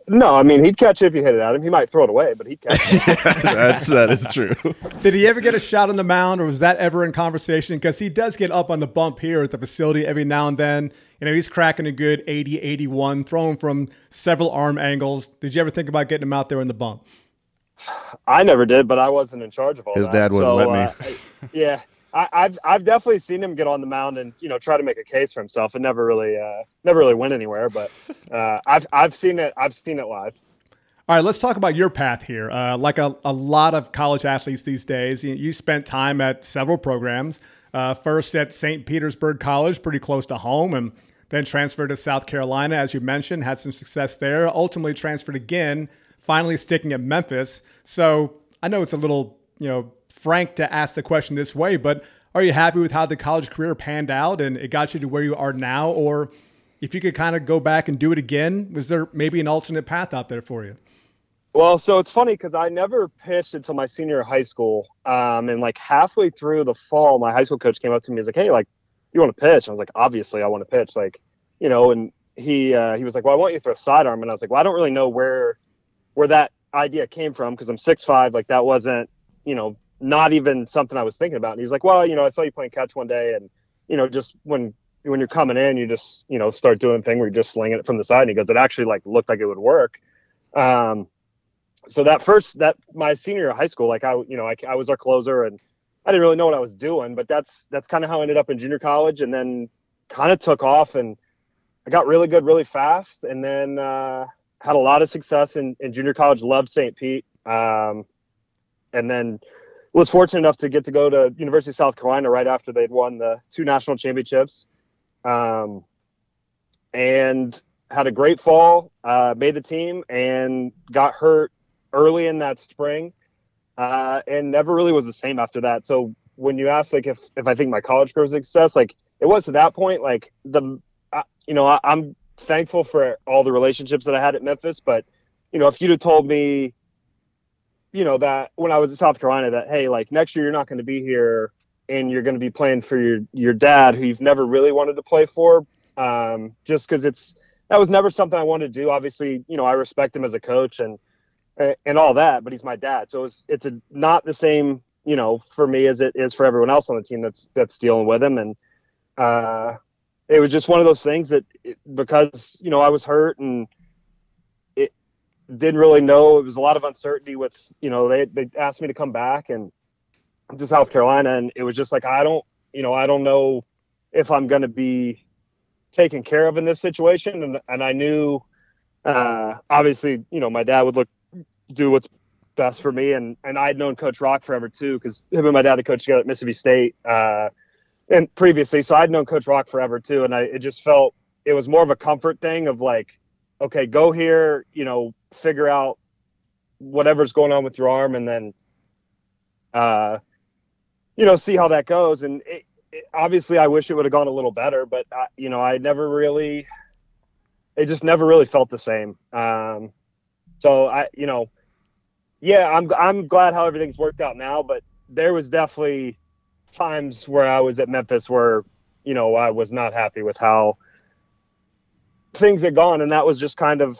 E: No, I mean he'd catch it if you hit it at him. He might throw it away, but he'd catch it. [LAUGHS]
C: That's that is true.
B: Did he ever get a shot on the mound, or was that ever in conversation? Because he does get up on the bump here at the facility every now and then. You know, he's cracking a good 80, 81, throwing from several arm angles. Did you ever think about getting him out there in the bump?
E: I never did, but I wasn't in charge of all
C: His
E: that.
C: His dad wouldn't
E: So,
C: let me.
E: uh, I- yeah. I, I've I've definitely seen him get on the mound and you know try to make a case for himself and never really uh, never really went anywhere. But [LAUGHS] uh, I've I've seen it I've seen it live.
B: All right, let's talk about your path here. Uh, like a, a lot of college athletes these days, you, you spent time at several programs. Uh, first at St. Petersburg College, pretty close to home, and then transferred to South Carolina, as you mentioned, had some success there. Ultimately transferred again, finally sticking at Memphis. So I know it's a little, you know, frank to ask the question this way, but are you happy with how the college career panned out and it got you to where you are now? Or if you could kind of go back and do it again, was there maybe an alternate path out there for you?
E: Well, so it's funny because I never pitched until my senior high school. Um, and like halfway through the fall, my high school coach came up to me and was like, Hey, like, you want to pitch? I was like, obviously I want to pitch. Like, you know, and he, uh, he was like, well, I want you to throw sidearm. And I was like, well, I don't really know where, where that idea came from. Cause I'm six, five. Like that wasn't, you know, not even something I was thinking about. And he's like, well, you know, I saw you playing catch one day and, you know, just when, when you're coming in, you just, you know, start doing a thing where you're just slinging it from the side. And he goes, it actually like looked like it would work. Um, so that first that my senior year of high school like i you know I, I was our closer and i didn't really know what i was doing but that's that's kind of how i ended up in junior college and then kind of took off and i got really good really fast and then uh, had a lot of success in, in junior college loved st pete um, and then was fortunate enough to get to go to university of south carolina right after they'd won the two national championships um, and had a great fall uh, made the team and got hurt early in that spring, uh, and never really was the same after that. So when you ask like if if I think my college career was a success, like it was to that point. Like the, uh, you know, I, I'm thankful for all the relationships that I had at Memphis, but you know, if you'd have told me, you know, that when I was in South Carolina, that hey, like next year you're not going to be here and you're going to be playing for your your dad, who you've never really wanted to play for, um, just because it's that was never something I wanted to do. Obviously, you know, I respect him as a coach and and all that, but he's my dad, so it's it's a, not the same, you know, for me as it is for everyone else on the team that's that's dealing with him, and uh, it was just one of those things that it, because you know I was hurt and didn't really know it was a lot of uncertainty with you know they they asked me to come back and to South Carolina, and it was just like I don't you know I don't know if I'm going to be taken care of in this situation, and and I knew uh, obviously you know my dad would look do what's best for me. And and I'd known Coach Rock forever too, because him and my dad had coached together at Mississippi State, uh, and previously, so I'd known Coach Rock forever too. And I it just felt it was more of a comfort thing of like, okay, go here, you know, figure out whatever's going on with your arm, and then, uh, you know, see how that goes. And it, it, obviously, I wish it would have gone a little better, but I, you know, I never really, it just never really felt the same. Um, so I, you know, yeah, I'm I'm glad how everything's worked out now, but there was definitely times where I was at Memphis where, you know, I was not happy with how things had gone, and that was just kind of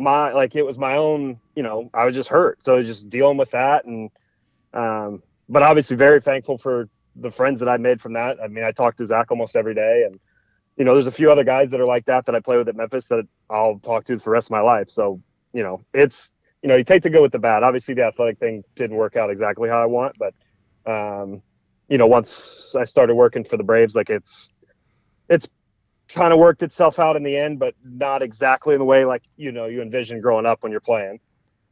E: my like it was my own, you know, I was just hurt, so just dealing with that, and um, but obviously very thankful for the friends that I made from that. I mean, I talk to Zach almost every day, and you know, there's a few other guys that are like that that I play with at Memphis that I'll talk to for the rest of my life. So you know, it's you know, you take the good with the bad. Obviously, the athletic thing didn't work out exactly how I want, but um, you know, once I started working for the Braves, like it's it's kind of worked itself out in the end, but not exactly in the way like you know you envision growing up when you're playing.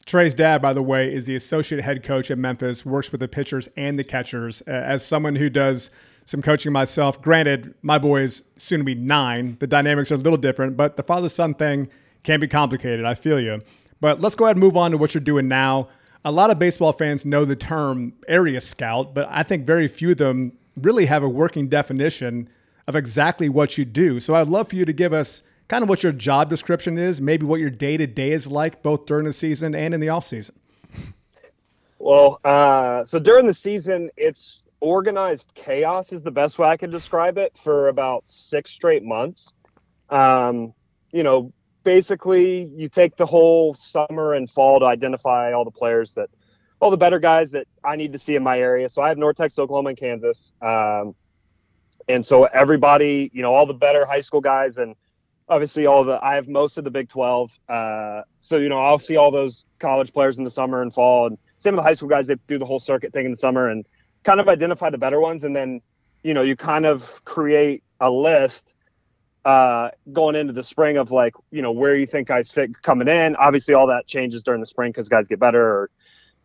B: Trey's dad, by the way, is the associate head coach at Memphis, works with the pitchers and the catchers. Uh, as someone who does some coaching myself, granted, my boy is soon to be nine. The dynamics are a little different, but the father son thing can be complicated. I feel you. But let's go ahead and move on to what you're doing now. A lot of baseball fans know the term area scout, but I think very few of them really have a working definition of exactly what you do. So I'd love for you to give us kind of what your job description is, maybe what your day to day is like, both during the season and in the off season.
E: Well, uh, so during the season, it's organized chaos is the best way I can describe it for about six straight months. Um, you know, basically, you take the whole summer and fall to identify all the players that, all the better guys that I need to see in my area. So I have North Texas, Oklahoma, and Kansas. Um, and so everybody, you know, all the better high school guys and obviously all the I have most of the Big 12. Uh, so you know I'll see all those college players in the summer and fall, and same with the high school guys. They do the whole circuit thing in the summer and kind of identify the better ones, and then you know you kind of create a list uh, going into the spring of like you know where you think guys fit coming in. Obviously all that changes during the spring because guys get better or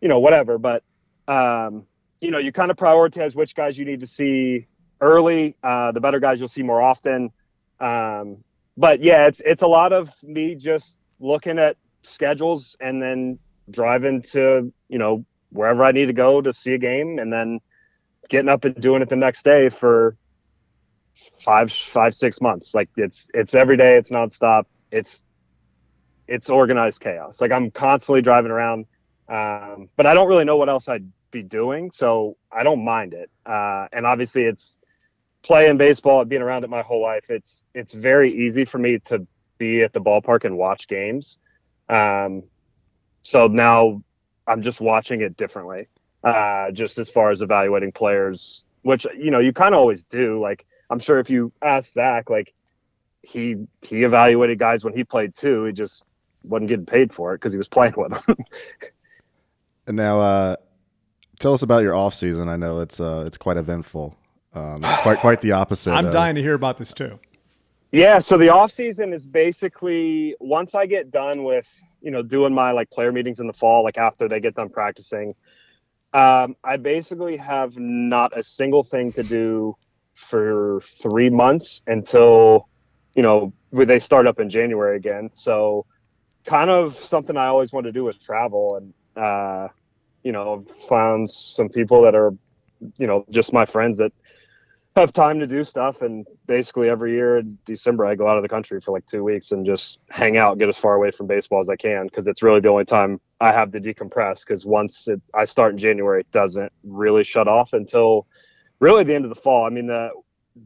E: you know whatever, but um, you know you kind of prioritize which guys you need to see early. Uh, the better guys you'll see more often. Um, but yeah, it's it's a lot of me just looking at schedules and then driving to you know wherever I need to go to see a game, and then getting up and doing it the next day for five five six months. Like it's it's every day. It's nonstop. It's it's organized chaos. Like I'm constantly driving around, um, but I don't really know what else I'd be doing, so I don't mind it. Uh, and obviously, it's playing baseball, and being around it my whole life, it's it's very easy for me to be at the ballpark and watch games. Um, so now I'm just watching it differently. Uh, just as far as evaluating players, which you know you kind of always do. Like I'm sure if you ask Zach, like he he evaluated guys when he played too. He just wasn't getting paid for it because he was playing with them. [LAUGHS]
C: and now, uh, tell us about your off season. I know it's uh, it's quite eventful. Um, it's quite quite the opposite.
B: I'm uh, dying to hear about this too.
E: Yeah, so the off season is basically once I get done with you know doing my like player meetings in the fall, like after they get done practicing, um, I basically have not a single thing to do for three months until you know they start up in January again. So kind of something I always wanted to do was travel and uh, you know found some people that are you know just my friends that have time to do stuff and basically every year in december i go out of the country for like two weeks and just hang out get as far away from baseball as i can because it's really the only time i have to decompress because once it, i start in january it doesn't really shut off until really the end of the fall. I mean the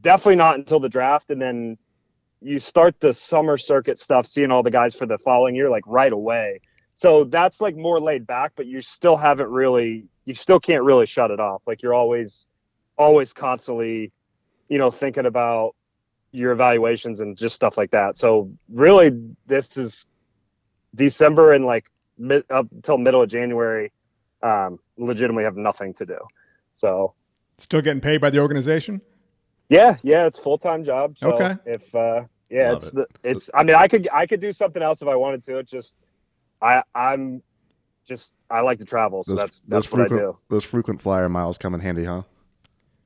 E: definitely not until the draft and then you start the summer circuit stuff seeing all the guys for the following year like right away. So that's like more laid back but you still haven't really you still can't really shut it off. Like you're always always constantly you know, thinking about your evaluations and just stuff like that. So really, this is December and like mid, up until middle of January. Um, legitimately have nothing to do. So
B: still getting paid by the organization.
E: Yeah, yeah, it's full time job. So
B: okay.
E: If uh, yeah, Love it's it. the it's. I mean, I could I could do something else if I wanted to. It's just I I'm just I like to travel, so those, that's that's what
C: frequent,
E: I do.
C: Those frequent flyer miles come in handy, huh?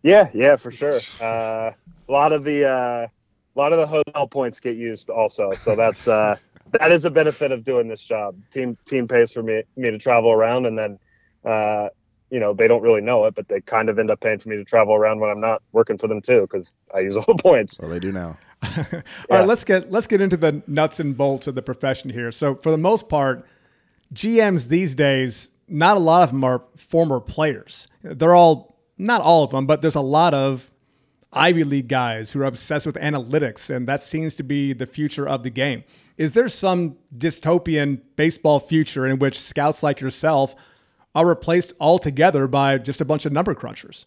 E: Yeah, yeah, for sure. [LAUGHS] Uh, a lot of the uh, a lot of the hotel points get used also, so that's uh, that is a benefit of doing this job. Team team pays for me me to travel around, and then uh, you know they don't really know it, but they kind of end up paying for me to travel around when I'm not working for them too, because I use [LAUGHS] all the points.
C: Well, they do now. [LAUGHS]
B: all yeah. right, let's get let's get into the nuts and bolts of the profession here. So for the most part, GMs these days, not a lot of them are former players. They're all not all of them, but there's a lot of Ivy League guys who are obsessed with analytics, and that seems to be the future of the game. Is there some dystopian baseball future in which scouts like yourself are replaced altogether by just a bunch of number crunchers?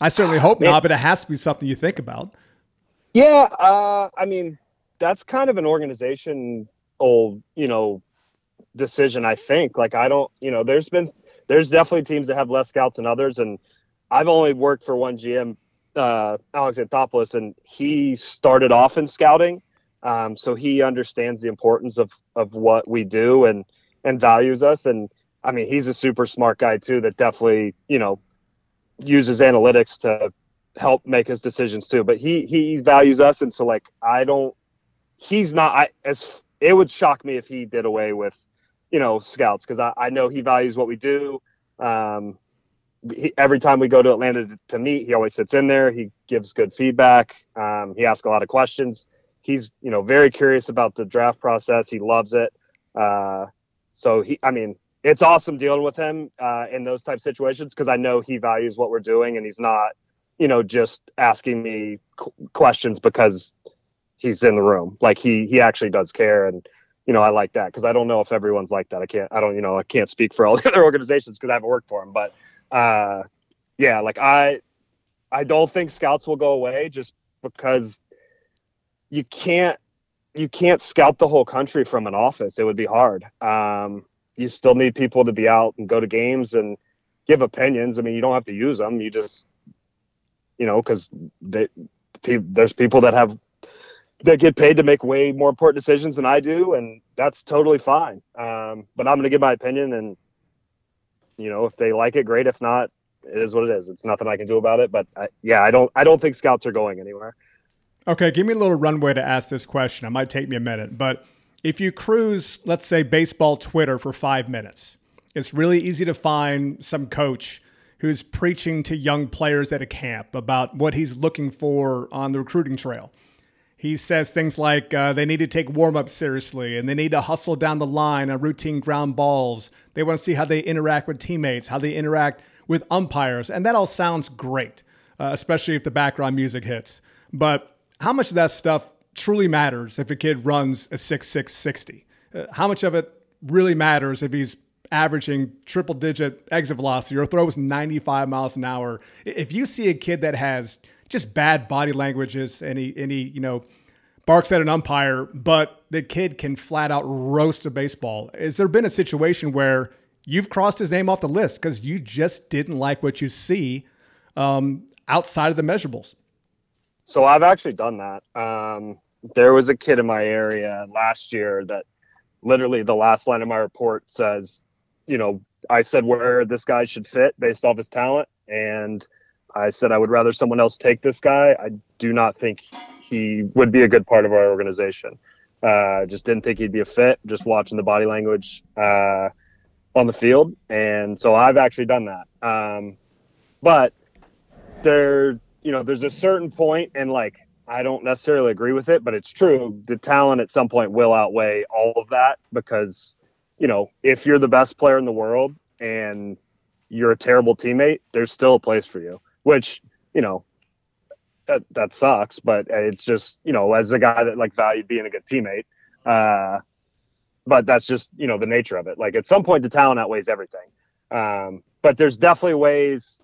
B: I certainly hope not, but it has to be something you think about.
E: Yeah, uh, I mean, that's kind of an organization old, you know, decision. I think. Like, I don't, you know, there's been, there's definitely teams that have less scouts than others, and I've only worked for one GM, uh, Alex Anthopoulos, and he started off in scouting, um, so he understands the importance of of what we do and and values us. And I mean, he's a super smart guy too. That definitely, you know, uses analytics to help make his decisions too. But he he values us, and so like I don't. He's not. I as it would shock me if he did away with, you know, scouts because I, I know he values what we do. Um, he, every time we go to Atlanta to, to, meet, he always sits in there. He gives good feedback. Um, he asks a lot of questions. He's you know very curious about the draft process. He loves it. Uh, so he, I mean, it's awesome dealing with him uh, in those type situations because I know he values what we're doing and he's not, you know, just asking me qu- questions because he's in the room. Like he he actually does care and you know I like that because I don't know if everyone's like that. I can't I don't you know I can't speak for all [LAUGHS] the other organizations because I haven't worked for them. But uh, yeah, like I I don't think scouts will go away just because you can't you can't scout the whole country from an office. It would be hard. Um, you still need people to be out and go to games and give opinions. I mean, you don't have to use them. You just, you know, because there's people that have that get paid to make way more important decisions than I do, and that's totally fine. Um, but I'm going to give my opinion, and you know, if they like it, great. If not, it is what it is. It's nothing I can do about it. But I, yeah, I don't, I don't think scouts are going anywhere.
B: Okay, give me a little runway to ask this question. It might take me a minute, but if you cruise, let's say, baseball Twitter for five minutes, it's really easy to find some coach who's preaching to young players at a camp about what he's looking for on the recruiting trail. He says things like uh, they need to take warm ups seriously and they need to hustle down the line on routine ground balls. They want to see how they interact with teammates, how they interact with umpires. And that all sounds great, uh, especially if the background music hits. But how much of that stuff truly matters if a kid runs a 6.660? Uh, how much of it really matters if he's averaging triple digit exit velocity or throws 95 miles an hour? If you see a kid that has just bad body languages and he you know, barks at an umpire, but the kid can flat out roast a baseball, has there been a situation where you've crossed his name off the list because you just didn't like what you see um, outside of the measurables?
E: So I've actually done that. Um, there was a kid in my area last year that literally the last line of my report says, you know, I said where this guy should fit based off his talent. And I said I would rather someone else take this guy. I do not think he would be a good part of our organization. Uh, just didn't think he'd be a fit, just watching the body language uh, on the field. And so I've actually done that. Um, but there, you know, there's a certain point and like I don't necessarily agree with it, but it's true. The talent at some point will outweigh all of that because, you know, if you're the best player in the world and you're a terrible teammate, there's still a place for you, which, you know, that, that sucks, but it's just, you know, as a guy that like valued being a good teammate, uh, but that's just, you know, the nature of it. Like at some point, the talent outweighs everything. Um, but there's definitely ways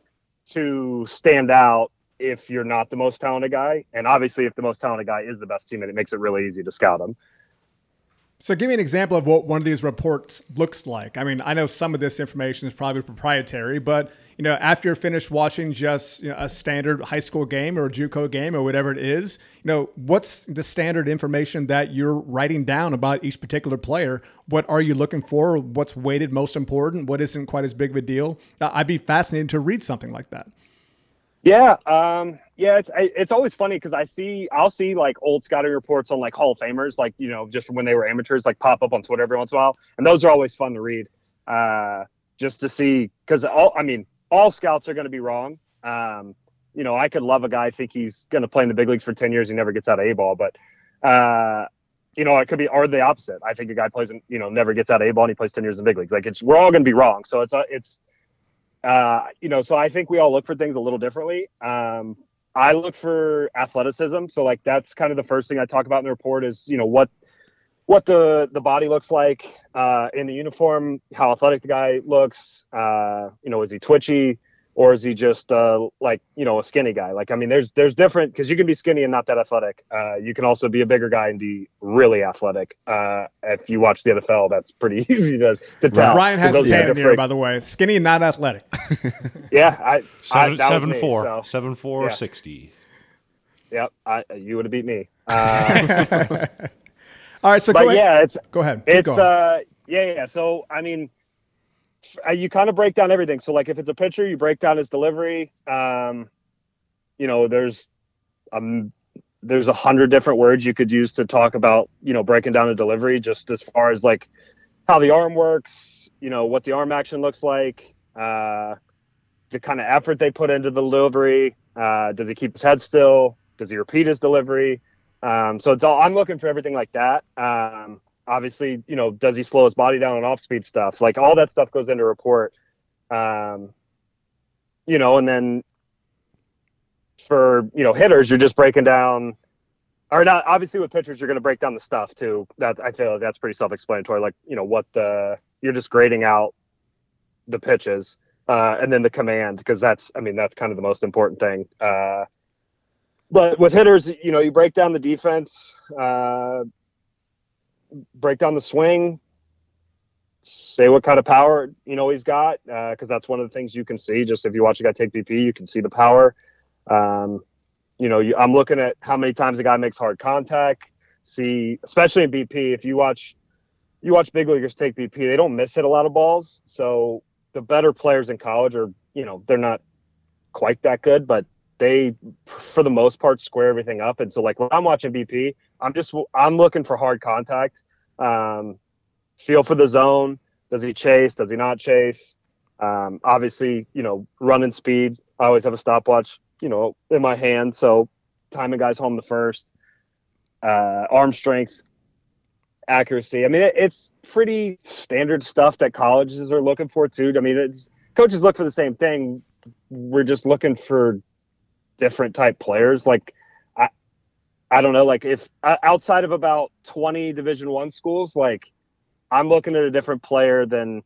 E: to stand out if you're not the most talented guy. And obviously, if the most talented guy is the best teammate, it makes it really easy to scout him.
B: So, give me an example of what one of these reports looks like. I mean, I know some of this information is probably proprietary, but you know, after you're finished watching just you know, a standard high school game or a JUCO game or whatever it is, you know, what's the standard information that you're writing down about each particular player? What are you looking for? What's weighted most important? What isn't quite as big of a deal? I'd be fascinated to read something like that.
E: Yeah, um, yeah, it's it's always funny because I see I'll see like old scouting reports on like Hall of Famers, like you know just from when they were amateurs, like pop up on Twitter every once in a while, and those are always fun to read, uh, just to see because all I mean all scouts are going to be wrong. Um, you know, I could love a guy think he's going to play in the big leagues for ten years, he never gets out of a ball, but uh, you know, it could be or the opposite. I think a guy plays in, you know never gets out of a ball and he plays ten years in big leagues. Like it's we're all going to be wrong, so it's uh, it's uh, you know, so I think we all look for things a little differently. Um, I look for athleticism. So like that's kind of the first thing I talk about in the report is, you know, what what the the body looks like uh, in the uniform, how athletic the guy looks. Uh, you know, is he twitchy? Or is he just uh, like you know a skinny guy? Like I mean, there's there's different because you can be skinny and not that athletic. Uh, you can also be a bigger guy and be really athletic. Uh, if you watch the NFL, that's pretty [LAUGHS] easy to, to tell.
B: Ryan has his hand in here, by the way. Skinny and not athletic. [LAUGHS]
E: yeah, I
D: seven, I, seven me, four, so. seven four yeah. sixty.
E: Yep, I, you would have beat me. Uh, [LAUGHS]
B: All right, so
E: but yeah, it's
B: go ahead.
E: Keep it's uh, yeah, yeah. So I mean you kind of break down everything. So like if it's a pitcher, you break down his delivery. Um, you know, there's um there's a hundred different words you could use to talk about, you know, breaking down a delivery just as far as like how the arm works, you know, what the arm action looks like, uh, the kind of effort they put into the delivery. Uh, does he keep his head still? Does he repeat his delivery? Um, so it's all I'm looking for everything like that. Um, obviously, you know, does he slow his body down on off speed stuff? Like all that stuff goes into report. Um, you know, and then for, you know, hitters, you're just breaking down or not obviously with pitchers, you're going to break down the stuff too. That I feel like that's pretty self-explanatory. Like, you know, what the, you're just grading out the pitches, uh, and then the command, because that's, I mean, that's kind of the most important thing. Uh, but with hitters, you know, you break down the defense, uh, break down the swing, say what kind of power you know he's got, because uh, that's one of the things you can see. Just if you watch a guy take BP, you can see the power. Um, you know, you, I'm looking at how many times a guy makes hard contact. See, especially in BP, if you watch you watch big leaguers take BP, they don't miss hit a lot of balls. So the better players in college are, you know, they're not quite that good, but they, for the most part, square everything up. And so, like when I'm watching BP, I'm just I'm looking for hard contact. Um, feel for the zone. Does he chase? Does he not chase? Um, obviously, you know, running speed. I always have a stopwatch, you know, in my hand. So timing guys home the first. Uh, arm strength, accuracy. I mean, it, it's pretty standard stuff that colleges are looking for too. I mean, it's coaches look for the same thing. We're just looking for different type players. Like I I don't know, like if outside of about 20 Division One schools, like I'm looking at a different player than,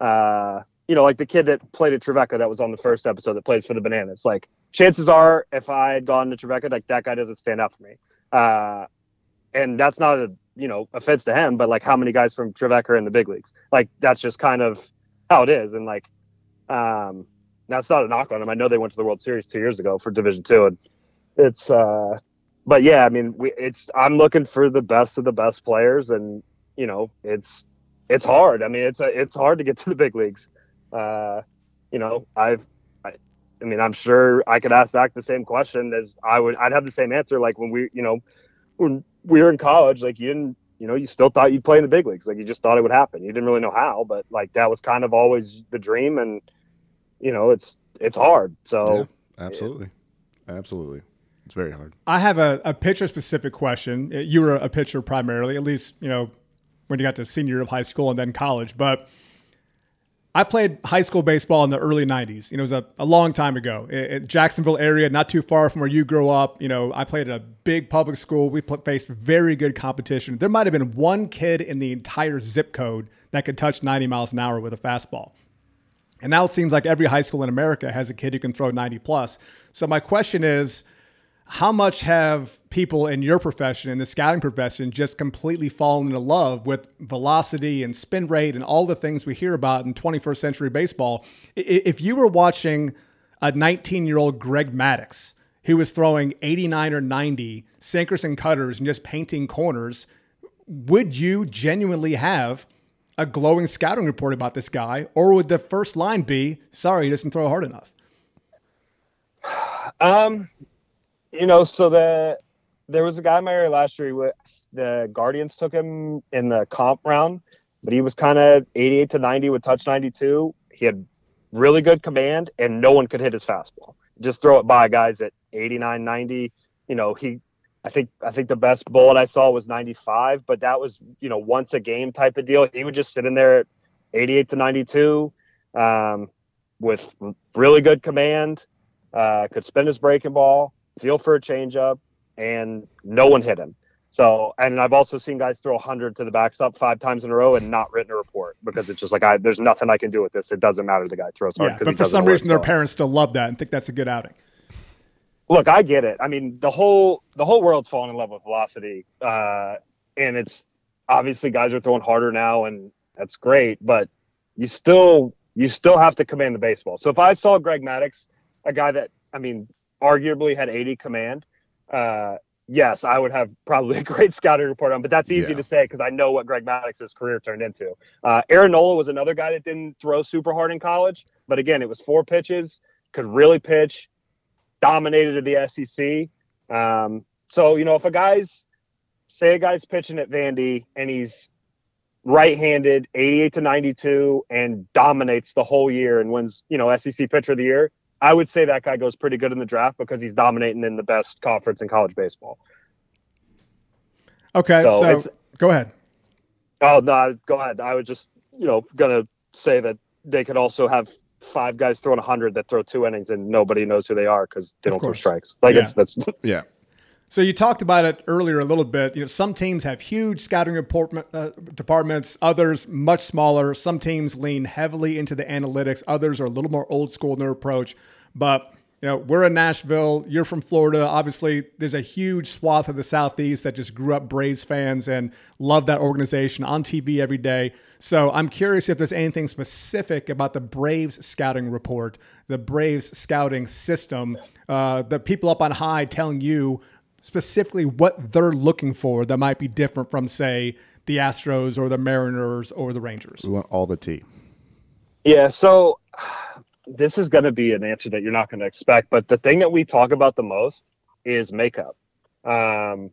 E: uh, you know, like the kid that played at Trevecca that was on the first episode that plays for the Bananas. Like chances are, if I had gone to Trevecca, like that guy doesn't stand out for me. Uh, and that's not a you know offense to him, but like how many guys from Trevecca are in the big leagues? Like that's just kind of how it is. And like, um, that's not a knock on them. I know they went to the World Series two years ago for Division Two, and it's uh but yeah, I mean, we, it's I'm looking for the best of the best players, and you know, it's it's hard. I mean, it's a, it's hard to get [LAUGHS] to the big leagues. Uh, you know, I've, I, I mean, I'm sure I could ask Zach the same question as I would. I'd have the same answer. Like when we, you know, when we were in college, like you didn't, you know, you still thought you'd play in the big leagues. Like you just thought it would happen. You didn't really know how, but like that was kind of always the dream, and you know, it's it's hard. So
C: yeah, absolutely, absolutely. It's very hard.
B: I have a, a pitcher specific question. Uh, you were a pitcher primarily, at least, you know, when you got to senior year of high school and then college. But I played high school baseball in the early 90s. You know, it was a, a long time ago. In Jacksonville area, not too far from where you grew up. You know, I played at a big public school. We faced very good competition. There might have been one kid in the entire zip code that could touch 90 miles an hour with a fastball. And now it seems like every high school in America has a kid who can throw 90 plus. So my question is, how much have people in your profession, in the scouting profession, just completely fallen in love with velocity and spin rate and all the things we hear about in 21st century baseball? If you were watching a 19 year old Greg Maddux, who was throwing 89 or 90 sinkers and cutters and just painting corners, would you genuinely have a glowing scouting report about this guy? Or would the first line be, sorry, he doesn't throw hard enough? [SIGHS]
E: Um, you know, so the there was a guy in my area last year. With, the Guardians took him in the comp round, but he was kind of 88 to 90 with touch 92. He had really good command, and no one could hit his fastball. Just throw it by guys at 89, 90. You know, he. I think I think the best bullet I saw was 95, but that was you know once a game type of deal. He would just sit in there at 88 to 92 um, with really good command. Uh, could spin his breaking ball feel for a changeup, and no one hit him. So, and I've also seen guys throw 100 to the backstop five times in a row and not written a report because it's just like, I, there's nothing I can do with this. It doesn't matter. The guy throws hard.
B: Yeah, but for some reason, their parents still love that and think that's a good outing.
E: Look, I get it. I mean, the whole the whole world's falling in love with velocity, uh, and it's obviously guys are throwing harder now, and that's great. But you still you still have to command the baseball. So if I saw Greg Maddux, a guy that I mean, arguably had 80 command, uh, yes, I would have probably [LAUGHS] a great scouting report on. But that's easy
C: Yeah.
E: to say because I know what Greg Maddux's career turned into. Uh, Aaron Nola was another guy that didn't throw super hard in college, but again, it was four pitches, could really pitch, dominated the SEC. Um, so you know, if a guy's say a guy's pitching at Vandy and he's right-handed, 88 to 92, and dominates the whole year and wins, you know, SEC Pitcher of the Year, I would say that guy goes pretty good in the draft because he's dominating in the best conference in college baseball.
B: Okay,
E: So
B: so, go ahead.
E: Oh no, go ahead. I was just, you know, gonna say that they could also have five guys throwing 100 that throw two innings and nobody knows who they are because they
B: Of
E: don't throw strikes. Like
B: Yeah.
E: it's that's [LAUGHS]
C: Yeah.
B: So you talked about it earlier a little bit. You know, some teams have huge scouting report, uh, departments, others much smaller. Some teams lean heavily into the analytics. Others are a little more old school in their approach. But you know, we're in Nashville. You're from Florida. Obviously, there's a huge swath of the Southeast that just grew up Braves fans and love that organization on TV every day. So I'm curious if there's anything specific about the Braves scouting report, the Braves scouting system, uh, the people up on high telling you specifically what they're looking for that might be different from, say, the Astros or the Mariners or the Rangers.
C: We want all the tea.
E: Yeah, so this is going to be an answer that you're not going to expect, but the thing that we talk about the most is makeup. Um,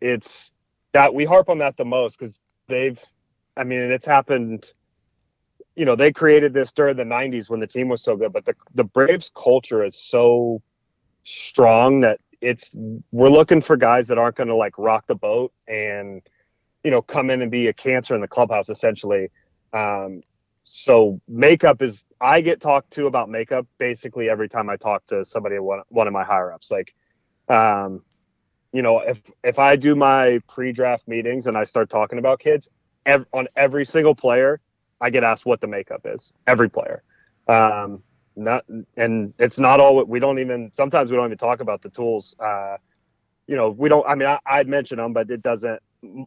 E: it's that we harp on that the most because they've, I mean, it's happened. You know, they created this during the '90s when the team was so good, but the the Braves culture is so strong that it's we're looking for guys that aren't going to like rock the boat and you know come in and be a cancer in the clubhouse essentially. Um, so makeup is I get talked to about makeup basically every time I talk to somebody one, one of my higher ups. Like, um, you know, if if I do my pre-draft meetings and I start talking about kids, ev- on every single player, I get asked what the makeup is. Every player, um, not and it's not all. We don't even sometimes we don't even talk about the tools. Uh, you know, we don't. I mean, I, I'd mention them, but it doesn't.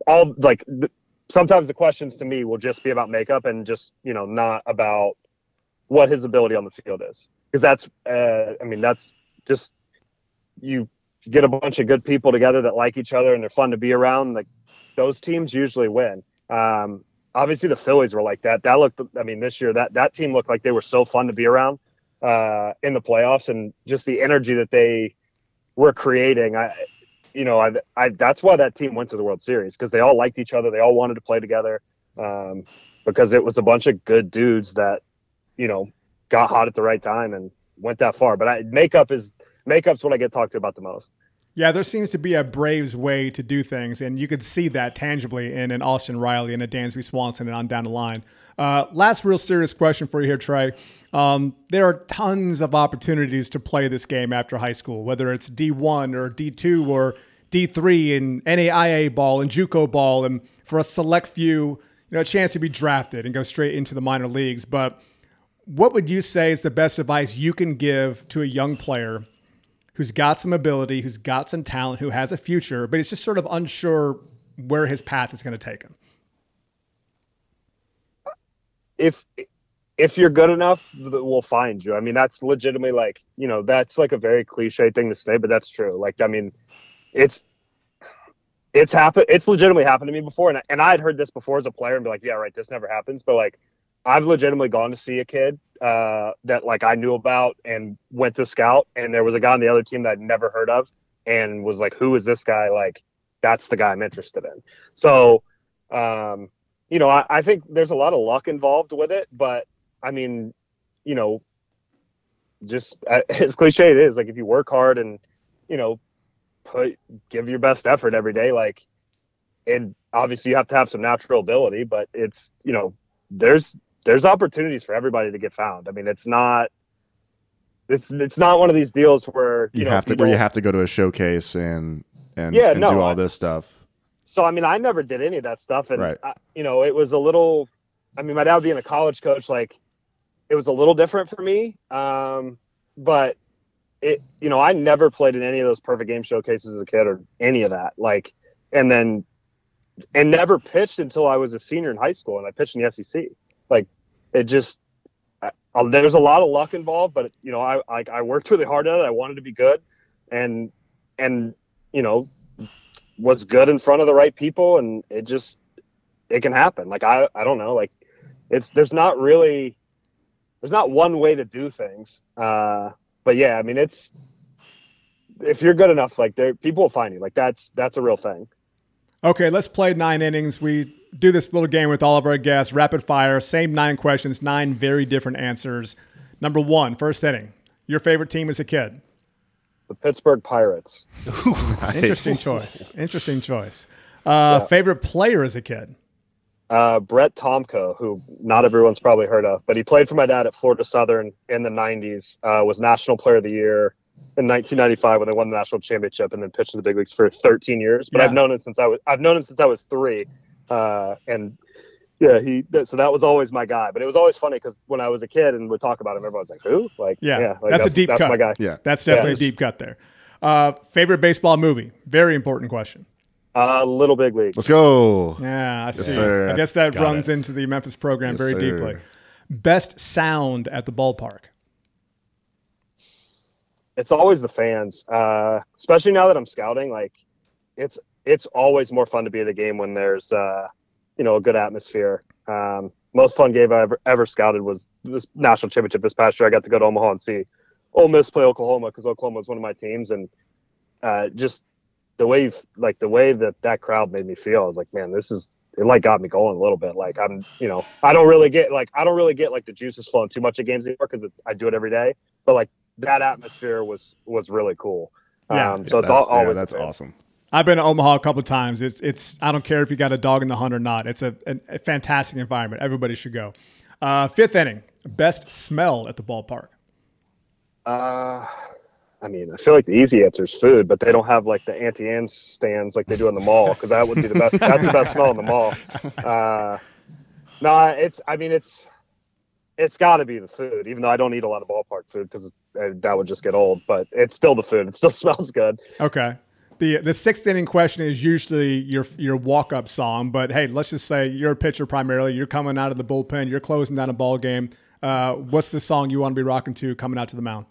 E: All like the, sometimes the questions to me will just be about makeup and just you know not about what his ability on the field is. Because that's uh, i mean that's just you get a bunch of good people together that like each other and they're fun to be around like those teams usually win. Um, obviously the phillies were like that. That looked i mean this year that that team looked like they were so fun to be around uh, in the playoffs and just the energy that they were creating i you know, I, I that's why that team went to the World Series because they all liked each other. They all wanted to play together um, because it was a bunch of good dudes that, you know, got hot at the right time and went that far. But I, makeup is makeup's what I get talked to about the most.
B: Yeah, there seems to be a Braves way to do things, and you could see that tangibly in an Austin Riley and a Dansby Swanson and on down the line. Uh, last real serious question for you here, Trey. Um, there are tons of opportunities to play this game after high school, whether it's D1 or D2 or D3 and NAIA ball and JUCO ball, and for a select few, you know, a chance to be drafted and go straight into the minor leagues. But what would you say is the best advice you can give to a young player who's got some ability, who's got some talent, who has a future, but he's just sort of unsure where his path is going to take him?
E: If if you're good enough, we'll find you. I mean, that's legitimately like you know that's like a very cliche thing to say, but that's true. Like I mean, it's it's happened. It's legitimately happened to me before, and and I'd heard this before as a player and be like, yeah, right, this never happens. But like, I've legitimately gone to see a kid uh, that like I knew about and went to scout, and there was a guy on the other team that I'd never heard of, and was like, who is this guy? Like, that's the guy I'm interested in. So, um, you know, I, I think there's a lot of luck involved with it, but I mean, you know, just uh, [LAUGHS] as cliche it is, like if you work hard and you know put give your best effort every day like and obviously you have to have some natural ability but it's you know there's there's opportunities for everybody to get found i mean it's not it's it's not one of these deals where you,
C: You,
E: know
C: have to where you have to go to a showcase and and,
E: Yeah,
C: and
E: no,
C: do all
E: I-
C: this stuff.
E: So I mean, I never did any of that stuff, and
C: Right.
E: I, you know, it was a little. I mean, my dad being a college coach, like, it was a little different for me. Um, but it, you know, I never played in any of those perfect game showcases as a kid or any of that. Like, and then, and never pitched until I was a senior in high school, and I pitched in the SEC. Like, it just. I, there's a lot of luck involved, but you know, I like I worked really hard at it. I wanted to be good, and and you know, was good in front of the right people and it just it can happen like i i don't know like it's there's not really there's not one way to do things uh but yeah i mean it's if you're good enough like there people will find you like that's that's a real thing
B: Okay, let's play nine innings. We do this little game with all of our guests, rapid fire, same nine questions, nine very different answers. Number one, first inning. Your favorite team as a kid?
E: The pittsburgh pirates
B: Interesting choice. Interesting choice. Uh, Favorite player as a kid?
E: uh brett tomko who not everyone's probably heard of but he played for my dad at florida southern in the 90s uh, was national player of the year in 1995 when they won the national championship and then pitched in the big leagues for 13 years but
B: Yeah.
E: i've known him since i was i've known him since i was three uh, and yeah he that- so that was always my guy but it was always funny because when i was a kid and would talk about him everyone's like who like
B: Yeah,
E: like,
B: that's, a deep
E: that's
B: cut.
E: my guy
C: Yeah.
B: That's definitely
E: Yes.
B: a deep cut there. Uh, favorite baseball movie? Very important question.
E: uh little big league
C: Let's go.
B: Yeah, I see.
C: sir.
B: I guess that
D: Got
B: runs
D: it.
B: into the Memphis program
C: Yes,
B: very
C: sir.
B: deeply. Best sound at the ballpark?
E: it's always the fans, uh, especially now that I'm scouting. Like, it's it's always more fun to be at a game when there's uh, you know a good atmosphere. Um, most fun game I ever ever scouted was this national championship this past year. I got to go to Omaha and see Ole Miss play Oklahoma because Oklahoma was one of my teams, and uh, just the way like the way that that crowd made me feel, I was like, man, this is it. Like got me going a little bit. Like I'm, you know, I don't really get like I don't really get like the juices flowing too much at games anymore because I do it every day. But like that atmosphere was was really cool.
B: Yeah,
E: um, so it's
C: That's-
E: all,
C: yeah,
E: always
C: that's awesome.
B: I've been to Omaha a couple of times. It's it's I don't care if you got a dog in the hunt or not. It's a, a, a fantastic environment. Everybody should go. Uh, fifth inning, best smell at the ballpark.
E: Uh, I mean, I feel like the easy answer is food, but they don't have like the Auntie Anne's stands like they do in the mall because that would be the best. that's the best smell in the mall. [LAUGHS] Uh, no, it's. I mean, it's. It's got to be the food, even though I don't eat a lot of ballpark food because that would just get old. But it's still the food. It still [LAUGHS] smells good.
B: Okay. The the sixth inning question is usually your your walk up song, but hey, let's just say you're a pitcher primarily. You're coming out of the bullpen. You're closing down a ball game. Uh, what's the song you want to be rocking to coming out to the mound?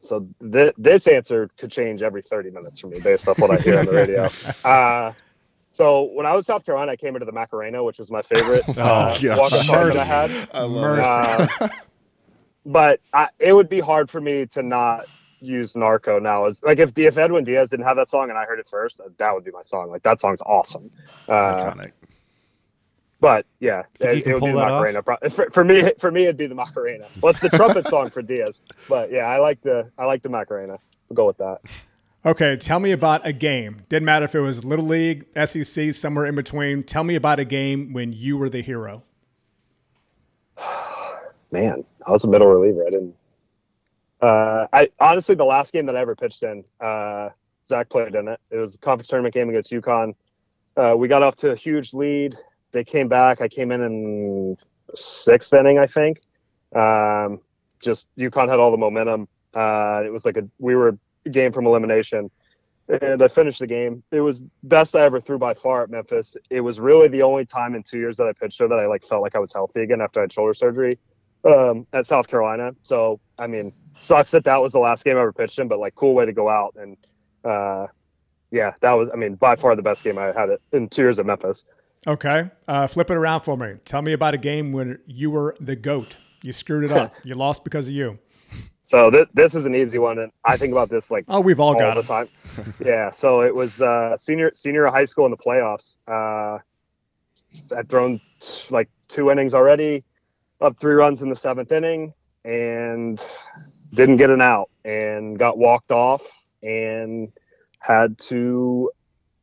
E: So th- this answer could change every 30 minutes for me based off what I hear on the radio. [LAUGHS] Uh, so when I was South Carolina, I came into the Macarena, which was my favorite [LAUGHS] uh,
C: gosh.
E: walk-up song that I had.
C: I love
B: Mercy.
E: Uh, but I, it would be hard for me to not use Narco now. As like if if Edwin Diaz didn't have that song and I heard it first, that would be my song. Like that song's awesome. Uh,
C: Iconic.
E: but yeah, it, it would be the? Macarena. [LAUGHS] For, for me, for me, it'd be the Macarena. Well, it's the trumpet song for Diaz. But yeah, I like the I like the Macarena. We'll go with that.
B: Okay, tell me about a game. Didn't matter if it was Little League, SEC, somewhere in between. Tell me about a game when you were the hero. [SIGHS]
E: man, I was a middle reliever. I didn't. Uh, I honestly, the last game that I ever pitched in, uh, Zach played in it. It was a conference tournament game against UConn. Uh, we got off to a huge lead. They came back. I came in in sixth inning, I think. Um, just UConn had all the momentum. Uh, it was like a we were a game from elimination, and I finished the game. It was best I ever threw by far at Memphis. It was really the only time in two years that I pitched there that I like felt like I was healthy again after I had shoulder surgery um, at South Carolina. So I mean, sucks that that was the last game I ever pitched in, but like cool way to go out. And uh, yeah, that was I mean by far the best game I had it in two years at Memphis.
B: Okay, uh, flip it around for me. Tell me about a game when you were the goat. You screwed it up. [LAUGHS] you lost because of you.
E: So th- this is an easy one, and I think about this like
B: Oh, we've all
E: all
B: got
E: the
B: it.
E: time. [LAUGHS] yeah. So it was uh, senior senior high school in the playoffs. Uh, I'd thrown like two innings already, up three runs in the seventh inning, and didn't get an out, and got walked off, and had to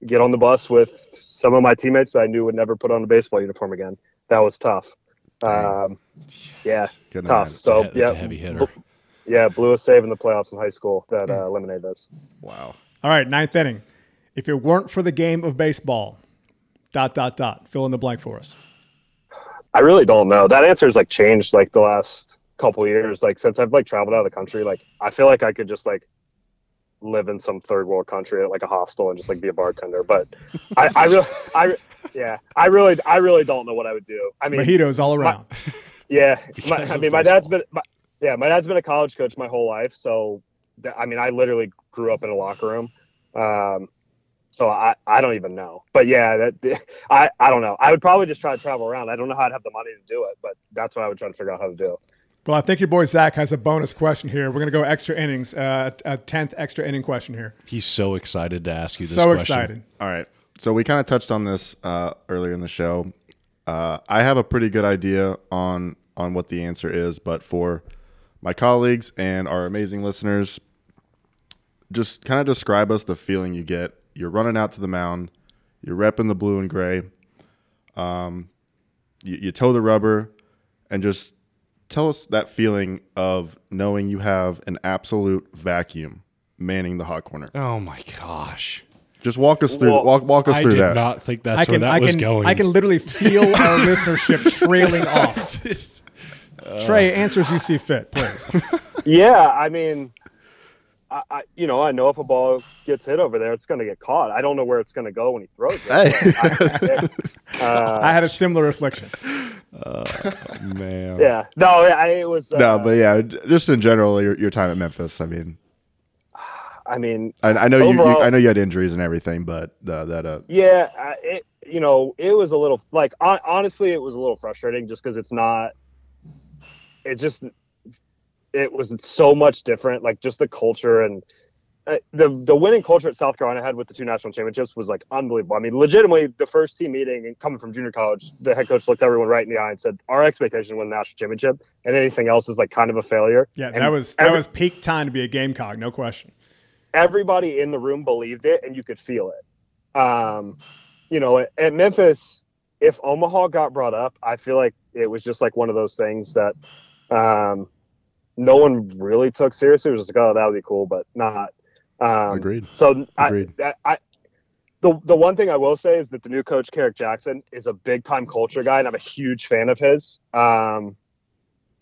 E: get on the bus with some of my teammates that I knew would never put on a baseball uniform again. That was tough. Um, yeah,
C: Good
E: tough.
C: man.
E: So
D: That's a
E: yeah,
D: heavy hitter.
E: yeah, blew a save in the playoffs in high school that uh, eliminated us.
C: Wow.
B: All right, ninth inning. If it weren't for the game of baseball, dot dot dot. Fill in the blank for us.
E: I really don't know. That answer's like changed like the last couple years. Like since I've like traveled out of the country, like I feel like I could just like live in some third world country at like a hostel and just like be a bartender. But I, I really, I yeah, I really, I really don't know what I would do. I mean,
B: Mojitos all around. [LAUGHS]
E: yeah, [LAUGHS] my, I mean, my dad's been, my, yeah, my dad's been a college coach my whole life. So, I mean, I literally grew up in a locker room. Um, so I, I don't even know. But yeah, that [LAUGHS] I, I don't know. I would probably just try to travel around. I don't know how I'd have the money to do it, but that's what I would try to figure out how to do.
B: well, I think your boy Zach has a bonus question here. We're gonna go extra innings, uh, a tenth extra inning question here.
D: He's so excited to ask you this
B: So
D: question.
B: excited.
C: All right. So we kind of touched on this uh, earlier in the show. Uh, I have a pretty good idea on on what the answer is, but for my colleagues and our amazing listeners, just kind of describe us the feeling you get. You're running out to the mound. You're repping the blue and gray. Um, you, you toe the rubber, and just tell us that feeling of knowing you have an absolute vacuum manning the hot corner.
D: Oh my gosh.
C: Just walk us through.
E: Well,
C: walk walk us
D: I
C: through
D: did
C: that.
D: not think that's
B: I can,
D: where that
B: I
D: was
B: can,
D: going.
B: I can literally feel [LAUGHS] our listenership trailing off. [LAUGHS] Trey, answers you see fit, please. [LAUGHS]
E: Yeah, I mean, I, I you know I know if a ball gets hit over there, it's going to get caught. I don't know where it's going to go when he throws it.
C: Hey.
E: I, uh, [LAUGHS]
B: I had a similar affliction.
D: Man.
E: yeah, no, I, it was. Uh,
C: no, but yeah, just in general, your, your time at Memphis. I mean,
E: I mean,
C: I, I know you, you. I know you had injuries and everything, but uh, that. Uh,
E: Yeah, it you know it was a little like honestly it was a little frustrating just because it's not. It just it was so much different, like just the culture and uh, the the winning culture at South Carolina had with the two national championships was like unbelievable. I mean, legitimately, the first team meeting and coming from junior college, the head coach looked everyone right in the eye and said, "Our expectation win the national championship, and anything else is like kind of a failure."
B: Yeah,
E: And
B: that was that
E: every-
B: was peak time to be a Gamecock, no question.
E: everybody in the room believed it and you could feel it. Um, you know, at, at Memphis, if Omaha got brought up, I feel like it was just like one of those things that um, no one really took seriously. It was just like, oh, that would be cool, but not. Um,
C: Agreed.
E: So
C: Agreed.
E: I, I, I, the the one thing I will say is that the new coach Kerrick Jackson is a big time culture guy, and I'm a huge fan of his. Um,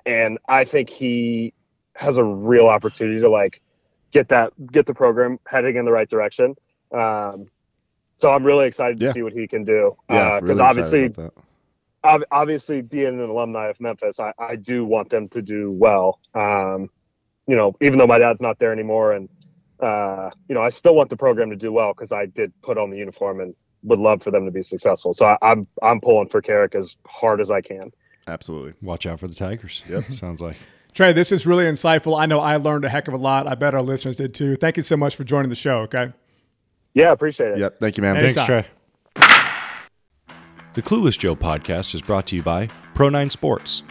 E: and I think he has a real opportunity to like get that get the program heading in the right direction. Um, so I'm really excited to
C: Yeah.
E: see what he can do.
C: yeah,
E: because
C: really
E: obviously, obviously being an alumni of Memphis, I, I do want them to do well. Um, you know, even though my dad's not there anymore, and uh, you know, I still want the program to do well because I did put on the uniform and would love for them to be successful. So I, I'm I'm pulling for Kerrick as hard as I can.
C: Absolutely.
D: Watch out for the Tigers.
C: Yep. [LAUGHS]
D: Sounds like.
B: Trey, this is really insightful. I know I learned a heck of a lot. I bet our listeners did too. Thank you so much for joining the show. Okay.
E: Yeah, appreciate it.
C: Yep. Thank you, man.
B: Hey.
D: Thanks, Trey. The Clueless Joe podcast is brought to you by Pro9 Sports,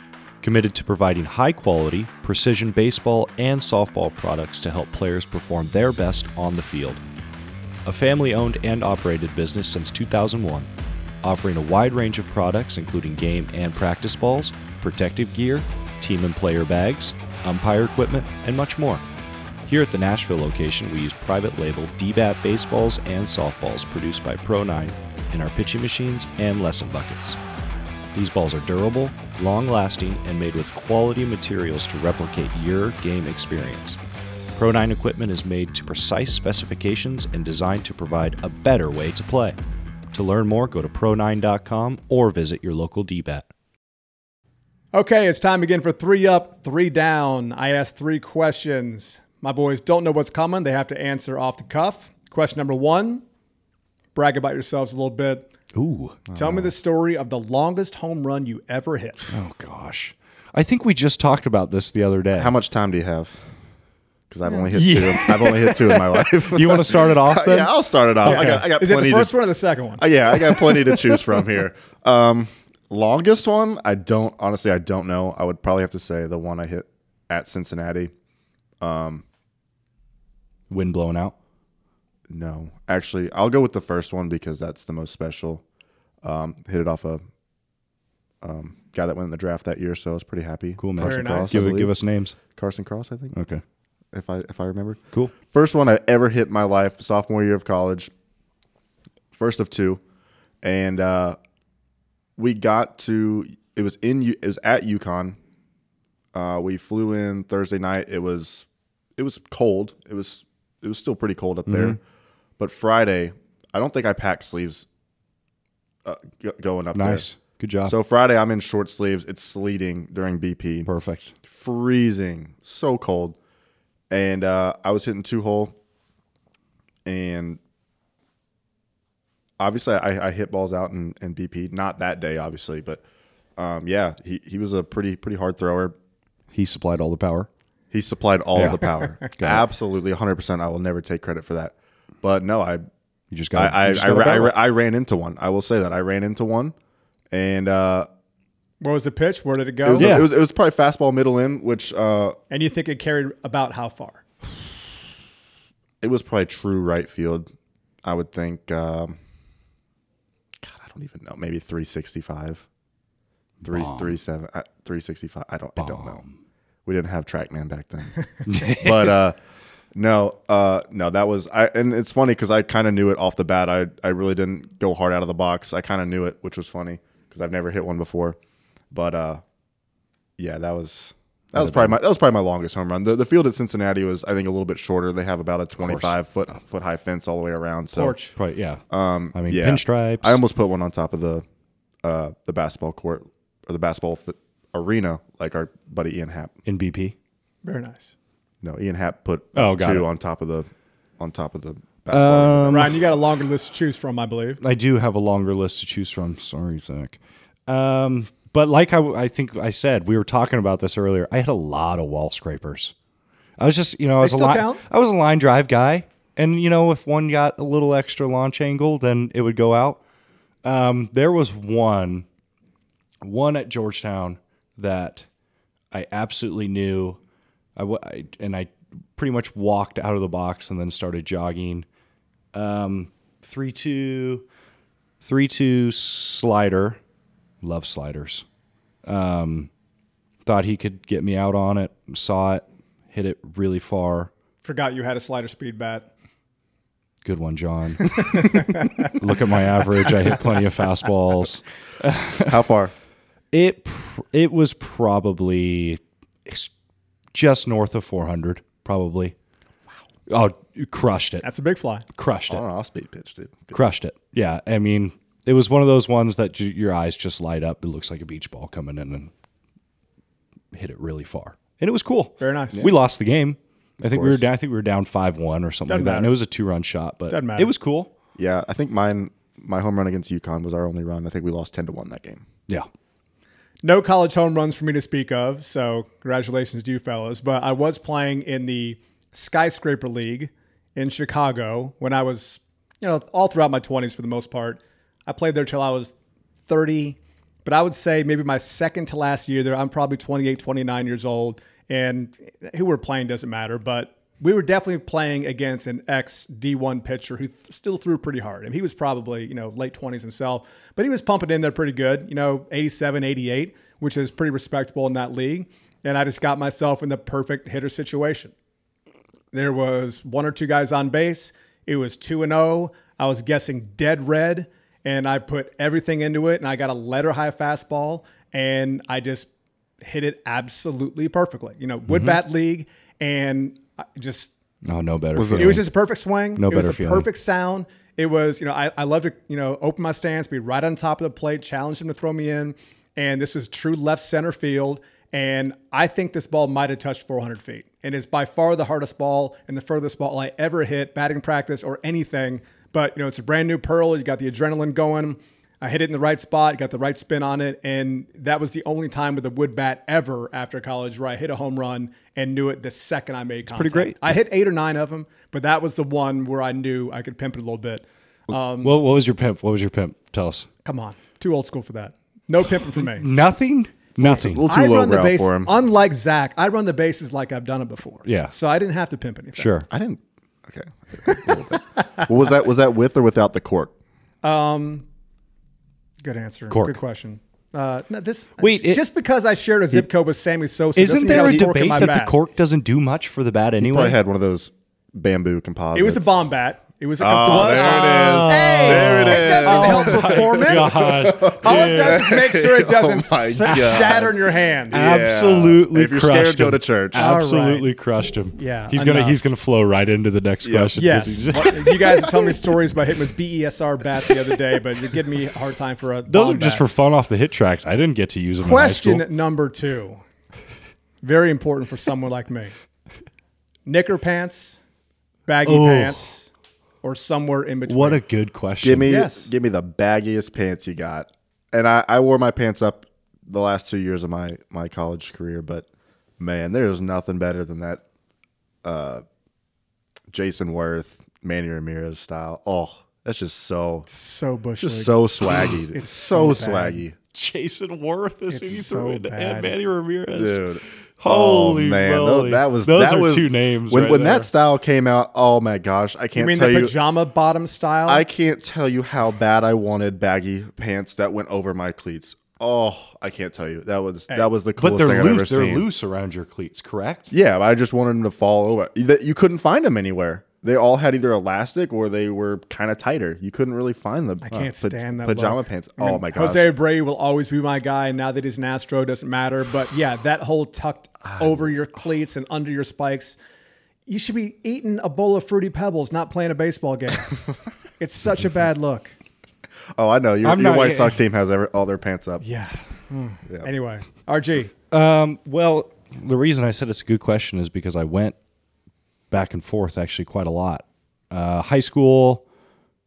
D: committed to providing high quality, precision baseball and softball products to help players perform their best on the field. A family owned and operated business since 2001, offering a wide range of products including game and practice balls, protective gear, team and player bags, umpire equipment, and much more. Here at the Nashville location, we use private label DBAT baseballs and softballs produced by Pro9 in our pitching machines and lesson buckets. These balls are durable, long lasting, and made with quality materials to replicate your game experience. Pro9 equipment is made to precise specifications and designed to provide a better way to play. To learn more, go to pro9.com or visit your local DBAT.
B: Okay, it's time again for three up, three down. I asked three questions. My boys don't know what's coming. They have to answer off the cuff. Question number one brag about yourselves a little bit.
D: Ooh.
B: Tell me the story of the longest home run you ever hit.
D: Oh, gosh. I think we just talked about this the other day.
C: How much time do you have? Because I've only hit two. I've only hit two in my life. [LAUGHS]
D: you want to start it off [LAUGHS] then?
C: yeah, I'll start it off. I got. I got
B: Is it the first
C: to.
B: one or the second one?
C: Uh, yeah, I got plenty to choose from [LAUGHS] here. Um, longest one, I don't honestly, I don't know. I would probably have to say the one I hit at Cincinnati.
D: Wind blowing out.
C: No, actually, I'll go with the first one because that's the most special. Um, hit it off a um, guy that went in the draft that year, so I was pretty happy.
D: Cool, man.
C: Carson
B: Very.
C: Cross, I
D: Give, give us names.
C: Carson Cross, I think,
D: Okay.
C: if I if I remember.
D: Cool.
C: First one I ever hit in my life, sophomore year of college. First of two, and uh, we got to. It was in. It was at UConn. Uh, we flew in Thursday night. It was. It was cold. It was. It was still pretty cold up there.
D: Mm-hmm.
C: But Friday, I don't think I packed sleeves. Uh, g- going up
D: Nice. Good job.
C: So Friday, I'm in short sleeves. It's sleeting during BP
D: perfect.
C: freezing, so cold. And uh, I was hitting two hole, and obviously I, I hit balls out in, in BP. Not that day, obviously, but um, yeah, he, he was a pretty pretty hard thrower.
D: He supplied all the power.
C: He supplied all
D: Yeah.
C: the power, [LAUGHS] absolutely 100. percent I will never take credit for that. But no, I
D: You just got.
C: I,
D: you just
C: I,
D: got a
C: ra- I, I ran into one. I will say that I ran into one, and uh,
B: What was the pitch? Where did it
C: it
B: go?
C: was
D: Yeah.
C: it was it was probably fastball middle in, which uh,
B: And you think it carried about how far?
C: it was probably true right field. I would think. Um, God, I don't even know. Maybe three sixty five, three three seven, uh, three sixty five. I don't. I don't know. We didn't have TrackMan back then, [LAUGHS] but uh, no, uh, no, that was. I and it's funny because I kind of knew it off the bat. I I really didn't go hard out of the box. I kind of knew it, which was funny because I've never hit one before. But uh, yeah, that was. That was probably my that was probably my longest home run. The the field at Cincinnati was I think a little bit shorter. They have about a twenty five foot foot high fence all the way around. So
B: Porch.
D: Probably, yeah.
C: um,
D: I mean,
C: yeah.
D: pinstripes.
C: I almost put one on top of the uh, the basketball court or the basketball f- arena, like our buddy Ian Happ.
D: in BP.
B: Very nice.
C: No, Ian Happ put
D: Oh, got
C: two
D: it.
C: on top of the on top of the basketball. arena.
B: Ryan, you got a longer list to choose from, I believe.
D: I do have a longer list to choose from. Sorry, Zach. Um, but like I, I think I said, we were talking about this earlier. I had a lot of wall scrapers. I was just, you know, I was a
B: still
D: line,
B: count?
D: I was a line drive guy, and you know, if one got a little extra launch angle, then it would go out. Um, there was one, one at Georgetown that I absolutely knew. I, w- I and I pretty much walked out of the box and then started jogging. Um, three two, three two slider. Love sliders. Um, thought he could get me out on it. Saw it, hit it really far.
B: Forgot you had a slider speed bat.
D: Good one, John. [LAUGHS] Look at my average. I hit plenty of fastballs.
C: How far?
D: It pr- it was probably ex- just north of 400, probably. Wow. Oh, you crushed it.
B: That's a big fly.
D: Crushed
C: On
D: it.
C: Oh, an off speed pitch, dude. Good.
D: Crushed it. Yeah, I mean, it was one of those ones that ju- your eyes just light up. It looks like a beach ball coming in and hit it really far, and it was cool.
B: Very nice.
D: We lost the game. I think we were
C: course.
D: down. I think we were down five one or something
B: Doesn't
D: like that, and
B: matter.
D: it was a two run shot, but
B: Doesn't matter.
D: it was cool.
C: Yeah, I think mine my home run against UConn was our only run. I think we lost ten to one that game.
D: Yeah,
B: No college home runs for me to speak of, so congratulations to you fellas. But I was playing in the Skyscraper League in Chicago when I was, you know, all throughout my 20s for the most part. I played there till I was 30, but I would say maybe my second to last year there, I'm probably 28, 29 years old. And who we're playing doesn't matter, but we were definitely playing against an ex D1 pitcher who th- still threw pretty hard. I And he was probably, you know, late 20s himself, but he was pumping in there pretty good, you know, 87, 88, which is pretty respectable in that league. And I just got myself in the perfect hitter situation. There was one or two guys on base. It was 2 and 0. I was guessing dead red and I put everything into it and I got a letter high fastball and I just hit it absolutely perfectly. You know, wood mm-hmm. bat league and I just
D: oh no better.
C: it-
B: it was just a perfect swing.
D: No
B: it was
D: better
B: a
D: feeling.
B: perfect sound. It was, you know, I, I love to, you know, open my stance, be right on top of the plate, challenge him to throw me in. And this was true left center field. And I think this ball might have touched 400 feet. And it's by far the hardest ball and the furthest ball I ever hit, batting practice or anything. But, you know, it's a brand new pearl. You got the adrenaline going. I hit it in the right spot, got the right spin on it. And that was the only time with a wood bat ever after college where I hit a home run and knew it the second I made contact.
D: pretty great.
B: I hit eight or nine of them, but that was the one where I knew I could pimp it a little bit.
D: Um, what, what was your pimp? What was your pimp? Tell us.
B: Come on, too old school for that. No pimping for me. [LAUGHS]
D: Nothing. Nothing.
C: A little too
B: I
C: low
B: run the base,
C: for him.
B: unlike Zach. I run the bases like I've done it before.
D: Yeah.
B: so I didn't have to pimp anything.
D: Sure.
C: I didn't. Okay. A little bit. what was that? Was that with or without the cork?
B: Um, Good answer.
D: Cork.
B: Good question. Uh, no, this
D: Wait, it-
B: just because I shared a zip code with Sammy Sosa, doesn't
D: Isn't
B: mean I
D: there a
B: was corking
D: debate
B: my
D: that
B: bat.
D: the cork doesn't do much for the bat
C: Probably
D: anyway?
C: had one of those bamboo composites.
B: It was a bomb bat. It was a
C: Oh,
B: complete.
C: there it is. Oh.
B: Hey,
C: There it
B: it doesn't
C: is.
B: help performance. [LAUGHS]
D: God.
B: All it does is make sure it doesn't [LAUGHS]
C: Oh my
B: s-
C: God.
B: shatter in your hands.
C: Yeah.
D: Absolutely
C: If you're
D: crushed
C: scared, go
D: him.
C: to church.
B: All right.
D: Absolutely crushed him.
B: Yeah,
D: he's gonna he's gonna flow right into the next question. Yeah.
B: Yes,
D: just-
B: you guys told me stories about hitting with BESR bats the other day, but you're giving me a hard time for a.
D: those are just
B: bat.
D: for fun off the HitTrax. I didn't get to use them.
B: Question
D: In high school.
B: number two. Very important for someone like me. Knicker pants, baggy
D: Oh.
B: pants, or somewhere in between.
D: What a good question.
C: Give me
B: Yes.
C: give me the baggiest pants you got. And I, I wore my pants up the last two years of my, my college career, but man, there's nothing better than that uh, Jayson Werth, Manny Ramirez style. Oh, that's just so
B: so bush
C: just so swaggy.
B: It's
C: so,
B: so
C: swaggy.
D: Jayson Werth is who you
B: so
D: threw in,
B: bad.
D: and Manny Ramirez.
C: Dude.
D: Oh, Holy
C: oh, man,
D: moly.
C: that was
D: those
C: that
D: are
C: was,
D: two names.
C: When
D: right
C: when that style came out, oh my gosh, I can't
B: mean
C: tell
B: the
C: you.
B: pajama bottom style?
C: I can't tell you how bad I wanted baggy pants that went over my cleats. Oh, I can't tell you. That was that was the coolest thing I've ever
D: loose. They're
C: seen.
D: loose around your cleats, correct?
C: Yeah, I just wanted them to fall over. That you couldn't find them anywhere. They all had either elastic or they were kind of tighter. You couldn't really find the
B: I can't
C: pa-
B: stand that
C: pajama
B: look.
C: pants.
B: I mean,
C: oh my god,
B: Jose Abreu will always be my guy. Now that he's an Astro, doesn't matter. But yeah, that whole tucked over your cleats and under your spikes, you should be eating a bowl of fruity pebbles, not playing a baseball game. [LAUGHS] it's such a bad look.
C: oh, I know. Your,
D: I'm
C: your White Sox team has every, all their pants up.
B: Yeah. Hmm. Anyway, RG.
D: Um, well, the reason I said it's a good question is because I went back and forth actually quite a lot. Uh, high school,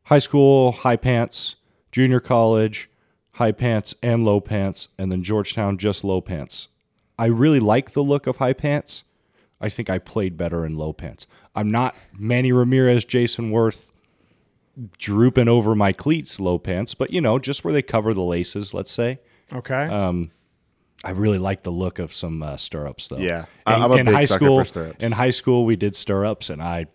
D: high school, high pants, junior college, high pants and low pants, and then Georgetown just low pants. I really like the look of high pants. I think I played better in low pants. I'm not Manny Ramirez, Jayson Werth, drooping over my cleats low pants, but you know, just where they cover the laces, let's say.
B: Okay.
D: Um, I really like the look of some uh, stirrups, though.
C: Yeah. I- I'm a big
D: high
C: sucker
D: school,
C: for stirrups.
D: In high school, we did stirrups, and I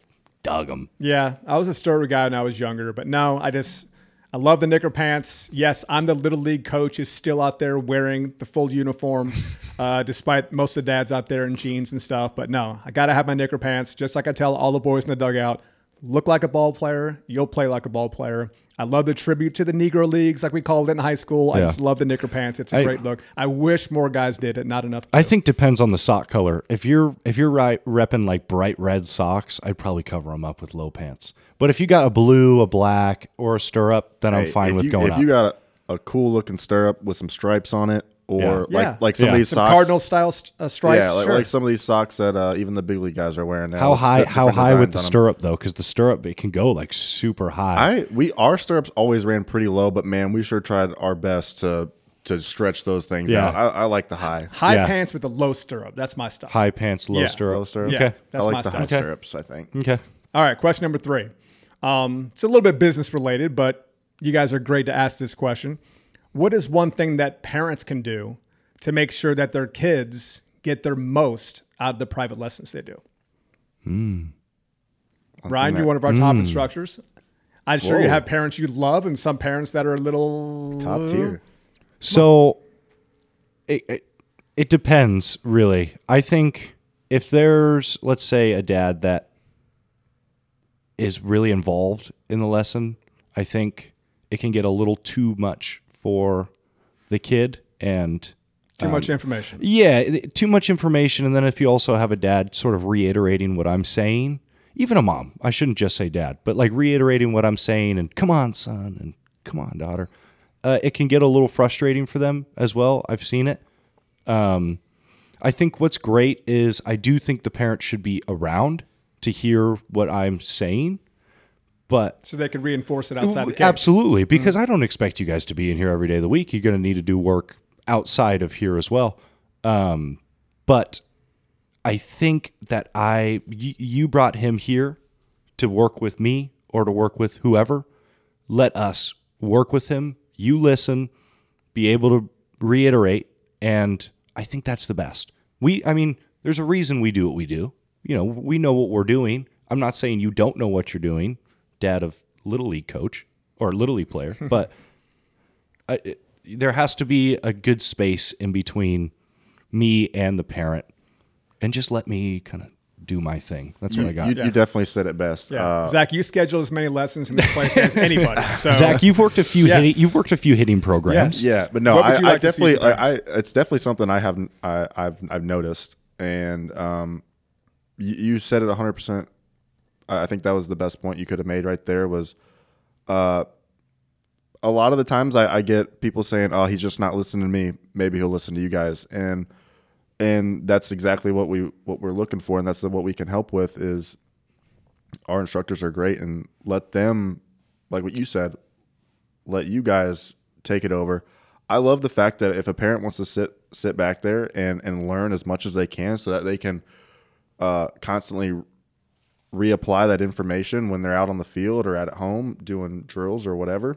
D: dug them.
B: Yeah, I was a stirrer guy when I was younger, but no, I just I love the knicker pants. Yes, I'm the little league coach is still out there wearing the full uniform, [LAUGHS] uh, despite most of the dads out there in jeans and stuff. But no, I gotta have my knicker pants. Just like I tell all the boys in the dugout, look like a ball player, you'll play like a ball player. I love the tribute to the Negro Leagues, like we called it in high school. I just love the knicker pants. It's a
D: I-
B: great look. I wish more guys did it. Not enough.
D: I think depends on the sock color. If you're if you're right repping like bright red socks, I'd probably cover them up with low pants. But if you got a blue, a black, or a stirrup, then I'm fine with
C: you,
D: going
C: if
D: up.
C: you got a, a cool looking stirrup with some stripes on it, or
D: Yeah.
C: like
B: Yeah.
C: like some
D: Yeah.
C: of these
B: Some
C: socks,
B: Cardinal style st- uh, stripes.
C: yeah, like,
B: sure.
C: like some of these socks that uh, even the big league guys are wearing now.
D: how high?
C: di-
D: How high with the
C: on 'em.
D: stirrup though? Because the stirrup it can go like super high.
C: I we our stirrups always ran pretty low, but man, we sure tried our best to to stretch those things
D: Yeah.
C: out. I, I like the high
B: high
D: yeah.
B: pants with a low stirrup. That's my stuff.
D: high pants, low
B: Yeah.
D: stirrup.
C: low stirrup.
B: Yeah,
D: Okay.
B: that's
C: I
B: my
C: like the
B: style.
C: high
B: Okay.
C: stirrups. I think.
D: Okay.
B: All right, question number three. Um, it's a little bit business related, but you guys are great to ask this question. What is one thing that parents can do to make sure that their kids get their most out of the private lessons they do? Hmm. Brian, you're one of our top instructors. I'm sure you
C: hmm.
B: have parents you love and some parents that are a little
C: Top tier.
D: So it, it it depends really. I think if there's let's say a dad that is really involved in the lesson, I think it can get a little too much for the kid and
B: Too much information.
D: yeah, too much information. And then if you also have a dad sort of reiterating what I'm saying, even a mom, I shouldn't just say dad, but like reiterating what I'm saying and come on, son, and come on, daughter, uh, it can get a little frustrating for them as well. I've seen it. Um, I think what's great is I do think the parent should be around to hear what I'm saying, but
B: So they can reinforce it outside the cage.
D: Absolutely, because I don't expect you guys to be in here every day of the week. You're going to need to do work outside of here as well. Um, but I think that I y- you brought him here to work with me or to work with whoever. Let us work with him. You listen, be able to reiterate, and I think that's the best. We, I mean, there's a reason we do what we do. You know, we know what we're doing. I'm not saying you don't know what you're doing, dad of little league coach or little league player, [LAUGHS] but I, it, there has to be a good space in between me and the parent, and just let me kind of do my thing. That's what I got.
C: You, you definitely said it best.
B: Yeah,
C: Uh,
B: Zach, you schedule as many lessons in this place as [LAUGHS] anybody. So
D: Zach, you've worked a few
B: Yes.
D: hitting, you've worked a few hitting programs.
B: Yes.
C: Yeah, but no, I,
B: you
C: I
B: like to see
C: definitely, I, I, it's definitely something I haven't, I, I've, I've noticed, and um, you, you said it hundred percent. I think that was the best point you could have made right there. Was, uh, a lot of the times I, I get people saying, "Oh, he's just not listening to me. Maybe he'll listen to you guys," and and that's exactly what we what we're looking for, and that's what we can help with. Is our instructors are great, and let them, like what you said, let you guys take it over. I love the fact that if a parent wants to sit sit back there and and learn as much as they can, so that they can uh, constantly reapply that information when they're out on the field or at home doing drills or whatever.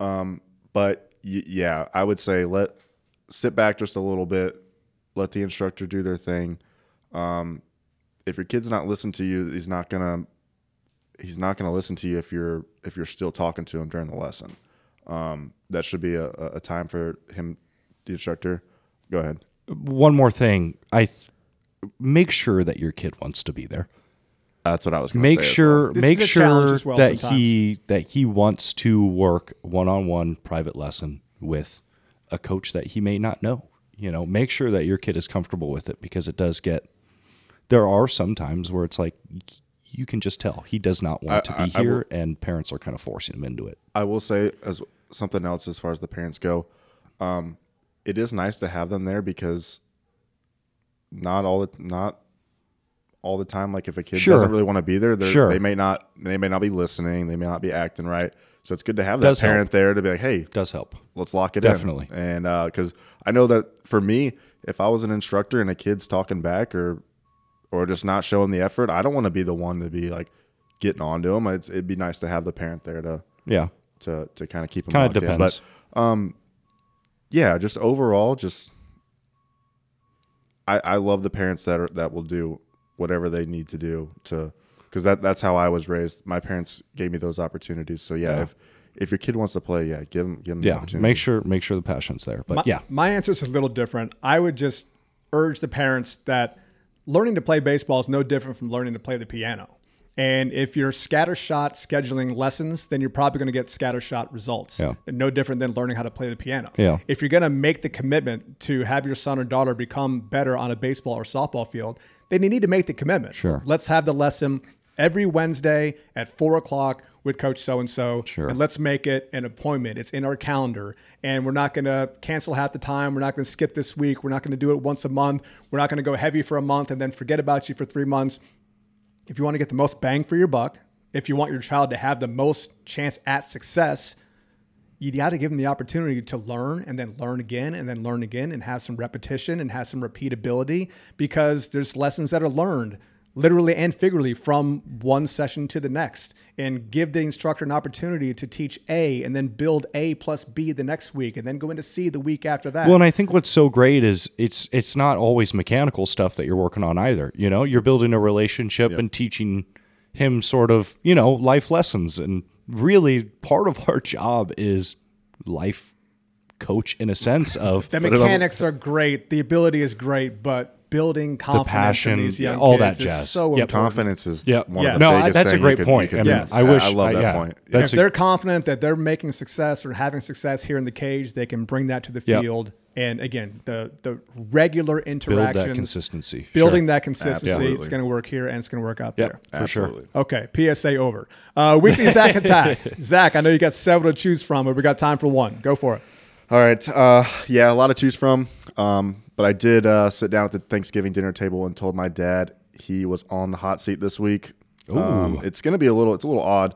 C: Um, but y- yeah, I would say let sit back just a little bit, let the instructor do their thing. Um, if your kid's not listening to you, he's not gonna he's not gonna listen to you if you're if you're still talking to him during the lesson. Um, that should be a, a time for him, the instructor. Go ahead.
D: One more thing, I th- make sure that your kid wants to be there.
C: That's what I was going to
D: Make
C: say. as
D: sure,
B: This
D: make
B: is a challenge
D: sure
B: well
D: that
B: sometimes.
D: he that he wants to work one on one private lesson with a coach that he may not know. You know, make sure that your kid is comfortable with it because it does get. There are some times where it's like you can just tell he does not want to
C: I-
D: be
C: I will-
D: here, and parents are kind of forcing him into it.
C: I will say as something else as far as the parents go, um, it is nice to have them there because not all the not all the time. Like if a kid
D: Sure.
C: doesn't really want to be there, they're-
D: Sure.
C: they may not they may not be listening. They may not be acting right. So it's good to have that
D: Does help.
C: parent there to be like, hey,
D: Does help.
C: let's lock it in.
D: Definitely.
C: in. And because I know that for me, if I was an instructor and a kid's talking back or or just not showing the effort, I don't want to be the one to be like getting on to them. It's, it'd be nice to have the parent there to
D: Yeah,
C: to to kind of keep them
D: kind of
C: locked in.
D: depends.
C: But um, yeah, just overall, just I I love the parents that are that will do whatever they need to do to because that that's how I was raised. My parents gave me those opportunities. So yeah,
D: Yeah.
C: if if your kid wants to play, yeah, give them give them the
D: yeah.
C: opportunity.
D: Make sure make sure the passion's there. But
B: My,
D: yeah,
B: my answer is a little different. I would just urge the parents that learning to play baseball is no different from learning to play the piano. And if you're scattershot scheduling lessons, then you're probably going to get scattershot results.
D: Yeah.
B: No different than learning how to play the piano.
D: Yeah.
B: If you're going to make the commitment to have your son or daughter become better on a baseball or softball field, then you need to make the commitment.
D: Sure.
B: Let's have the lesson every Wednesday at four o'clock with Coach So and So.
D: Sure.
B: And let's make it an appointment. It's in our calendar. And we're not going to cancel half the time. We're not going to skip this week. We're not going to do it once a month. We're not going to go heavy for a month and then forget about you for three months. If you want to get the most bang for your buck, if you want your child to have the most chance at success, you got to give them the opportunity to learn and then learn again and then learn again and have some repetition and have some repeatability because there's lessons that are learned literally and figuratively from one session to the next and give the instructor an opportunity to teach A and then build A plus B the next week and then go into C the week after that.
D: Well, and I think what's so great is it's it's not always mechanical stuff that you're working on either. You know, you're building a relationship and teaching him sort of, you know, life lessons. And really part of our job is life coach in a sense of [LAUGHS]
B: the mechanics are great, the ability is great, but building confidence
D: passion,
B: in these young
D: all
B: kids
D: that
B: is
D: jazz.
B: so
D: Yep.
B: important.
C: confidence is
D: Yeah.
C: one
B: Yeah.
C: of the
D: No,
C: biggest
D: that's a great
C: could,
D: point,
C: You could
D: and
C: do.
D: I wish-
C: I love
D: I-
C: that
D: yeah.
C: point.
D: That's
B: if
D: a-
B: they're confident that they're making success or having success here in the cage, they can bring that to the
D: Yep.
B: field. And again, the the regular
D: build
B: interaction,
D: that consistency.
B: building
D: Sure.
B: that consistency, it's going to work here and it's going to work out
D: Yep,
B: there.
D: for sure.
B: Okay, PSA over. Uh, weekly Zach attack. [LAUGHS] Zach, I know you got several to choose from, but we got time for one. Go for it.
C: All right. Uh, yeah, a lot to choose from. Um, but I did uh, sit down at the Thanksgiving dinner table and told my dad he was on the hot seat this week. Um, it's going to be a little. It's a little odd.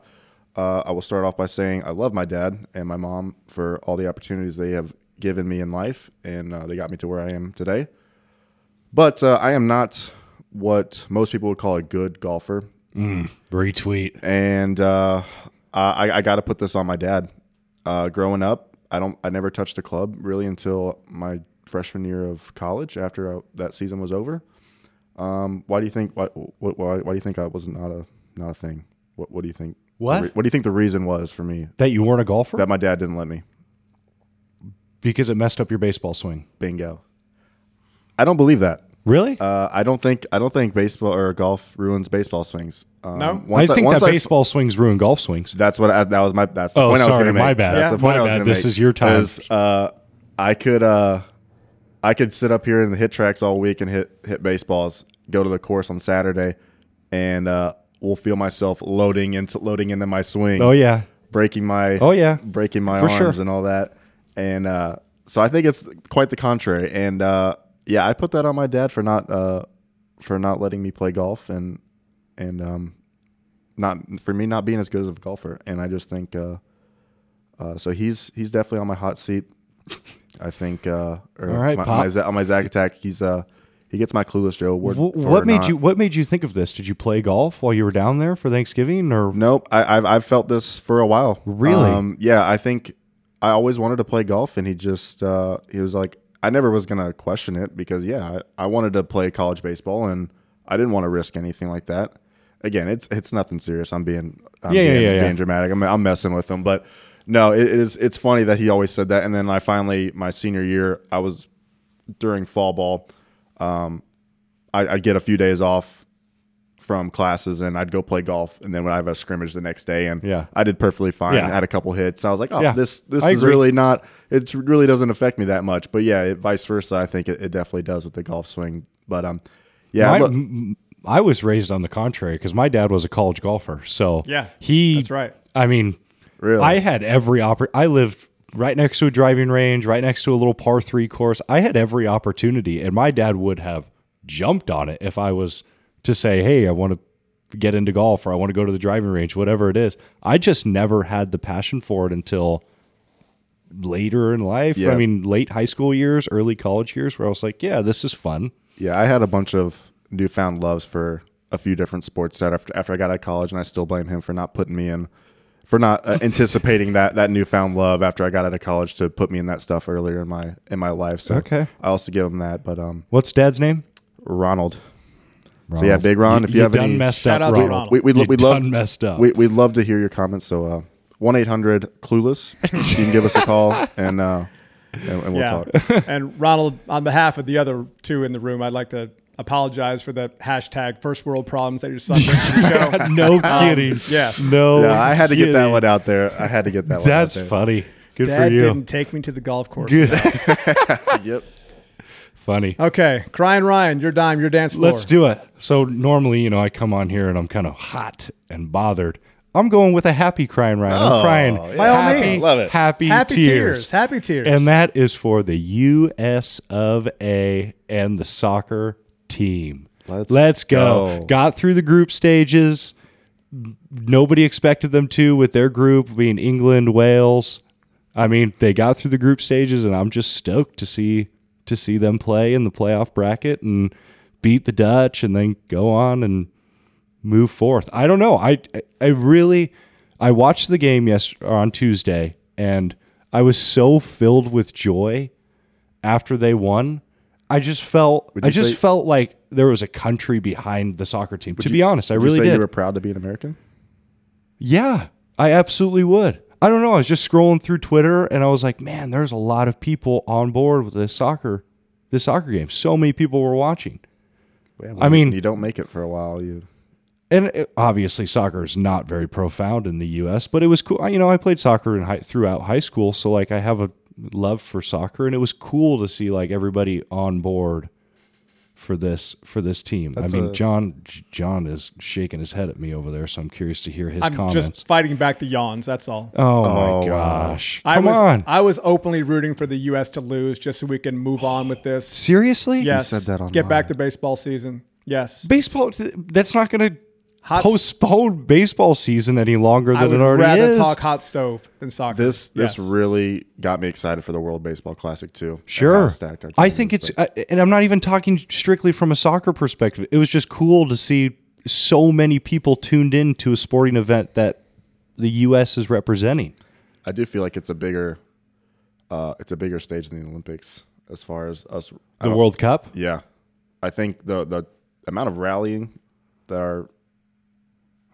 C: Uh, I will start off by saying I love my dad and my mom for all the opportunities they have given me in life, and uh, they got me to where I am today. But uh, I am not what most people would call a good golfer
D: Retweet.
C: and uh, I, I got to put this on my dad. Uh, growing up, I don't, I never touched a club really until my freshman year of college. After I, that season was over, um, why do you think? What, why, why do you think I was not a, not a thing? What, what do you think?
D: What?
C: what do you think the reason was for me
D: That you weren't a golfer?
C: that my dad didn't let me?
D: Because it messed up your baseball swing.
C: Bingo. I don't believe that.
D: Really?
C: Uh, I don't think I don't think baseball or golf ruins baseball swings. Um,
B: No?
D: I
C: once
D: think
C: once
D: that baseball swings ruin golf swings.
C: That's what I, that was my. That's the
D: Oh,
C: point I was
D: sorry,
C: going to make.
D: my bad.
C: That's
B: Yeah,
C: the point
D: my
C: I was
D: bad.
C: gonna
D: This
C: make.
D: is your time.
C: 'Cause, Uh, I could uh, I could sit up here in the HitTrax all week and hit hit baseballs. Go to the course on Saturday, and uh, will feel myself loading into loading into my swing.
D: Oh yeah.
C: breaking my
D: Oh, yeah.
C: breaking my
D: For
C: arms
D: sure.
C: and all that. And uh, so I think it's quite the contrary. And uh, yeah, I put that on my dad for not uh, for not letting me play golf and and um, not for me not being as good as a golfer. And I just think uh, uh, so he's he's definitely on my hot seat. I think uh, or
D: All right,
C: my,
D: Pop.
C: my, on my Zach attack, he's uh, he gets my clueless Joe award.
D: Wh- what made
C: not-
D: you What made you think of this? Did you play golf while you were down there for Thanksgiving, or
C: Nope, I, I've I've felt this for a while.
D: Really?
C: Um, yeah, I think I always wanted to play golf, and he just uh, he was like, I never was gonna question it because yeah, I, I wanted to play college baseball, and I didn't want to risk anything like that. Again, it's it's nothing serious. I'm being I'm
D: Yeah,
C: being,
D: yeah, yeah.
C: being dramatic. I'm, I'm messing with him, but no, it, is it's funny that he always said that, and then I finally my senior year, I was during fall ball. Um, I, I'd get a few days off from classes and I'd go play golf and then when I have a scrimmage the next day and
D: Yeah.
C: I did perfectly fine.
D: Yeah.
C: I had a couple hits. I was like, oh,
D: Yeah.
C: this this
D: I
C: is
D: agree.
C: really not. It really doesn't affect me that much. But yeah, it, vice versa. I think it, it definitely does with the golf swing. But um, yeah,
D: My-
C: look-
D: m- I was raised on the contrary because my dad was a college golfer. So
B: Yeah,
D: he.
B: that's right.
D: I mean,
C: Really?
D: I had every oppor- I lived right next to a driving range, right next to a little par three course. I had every opportunity, and my dad would have jumped on it if I was to say, "Hey, I want to get into golf or I want to go to the driving range, whatever it is." I just never had the passion for it until later in life.
C: Yeah.
D: I mean, late high school years, early college years, where I was like, "Yeah, this is fun."
C: yeah, I had a bunch of newfound loves for a few different sports that after after I got out of college, and I still blame him for not putting me in. For not uh, anticipating that that newfound love after I got out of college to put me in that stuff earlier in my in my life, so
D: Okay.
C: I also give him that. But um,
D: What's dad's name?
C: Ronald, So yeah, Big Ron, if you have
D: done
C: any-
D: messed
B: Shout
D: up,
B: out
D: Ronald.
B: Ronald.
C: we we
D: You
C: we
D: done
C: love
D: messed up.
C: We we'd love to hear your comments. So uh, one eight hundred clueless. you can give us a call and uh, and, and we'll
B: yeah.
C: talk. [LAUGHS]
B: and Ronald, on behalf of the other two in the room, I'd like to apologize for the hashtag first world problems that you're suffering. to the show. [LAUGHS]
D: no kidding.
B: yes.
D: No.
C: Yeah, I had to get that one out there. I had to get that
D: That's
C: one. out there.
D: That's funny. Good
B: Dad
D: for you.
B: That didn't take me to the golf course.
D: Good. [LAUGHS]
C: Yep.
D: Funny.
B: Okay, crying Ryan, your dime, your dance floor.
D: Let's do it. So normally, you know, I come on here and I'm kind of hot and bothered. I'm going with a happy crying Ryan. I'm
C: Oh,
D: crying.
C: yeah.
B: By all
D: happy,
B: means.
C: Love it.
D: Happy,
B: Happy
D: tears.
B: tears. Happy tears.
D: And that is for the US of A and the soccer team.
C: Let's
D: go.
C: go.
D: Got through the group stages. Nobody expected them to with their group being England, Wales. I mean, they got through the group stages and I'm just stoked to see to see them play in the playoff bracket and beat the Dutch and then go on and move forth. I don't know. I I really I watched the game yes on Tuesday and I was so filled with joy after they won. I just felt I just
C: say-
D: felt like there was a country behind the soccer team. to
C: you-
D: be honest, I
C: you
D: really
C: say
D: did.
C: You were proud to be an American.
D: Yeah, I absolutely would. I don't know. I was just scrolling through Twitter and I was like, man, there's a lot of people on board with this soccer, this soccer game. So many people were watching.
C: Yeah,
D: I mean-
C: you don't make it for a while. You
D: And it, obviously, soccer is not very profound in the U.S., but it was cool. You know, I played soccer in high, throughout high school, so like I have a love for soccer, and it was cool to see like everybody on board for this for this team.
C: That's
D: I mean,
C: a-
D: John John is shaking his head at me over there, so I'm curious to hear his
B: I'm
D: comments.
B: just fighting back the yawns. That's all.
D: oh,
C: Oh,
D: my
C: wow.
D: gosh!
B: I
D: Come
B: was
D: on,
B: I was openly rooting for the U.S. to lose just so we can move on with this.
D: seriously?
B: Yes,
C: said that
B: get back to baseball season. Yes,
D: baseball. That's not going to
B: Hot-
D: postpone baseball season any longer
B: I
D: than
B: would
D: it already
B: rather
D: is.
B: talk hot stove than soccer.
C: this this
B: Yes.
C: really got me excited for the World Baseball Classic too. and how
D: Sure.
C: stacked our
D: I
C: team
D: think
C: is,
D: it's,
C: but-
D: uh, and I'm not even talking strictly from a soccer perspective. It was just cool to see so many people tuned in to a sporting event that the U.S. is representing.
C: I do feel like it's a bigger, uh, it's a bigger stage than the Olympics as far as us. I
D: The
C: don't-
D: World Cup.
C: Yeah, I think the the amount of rallying that our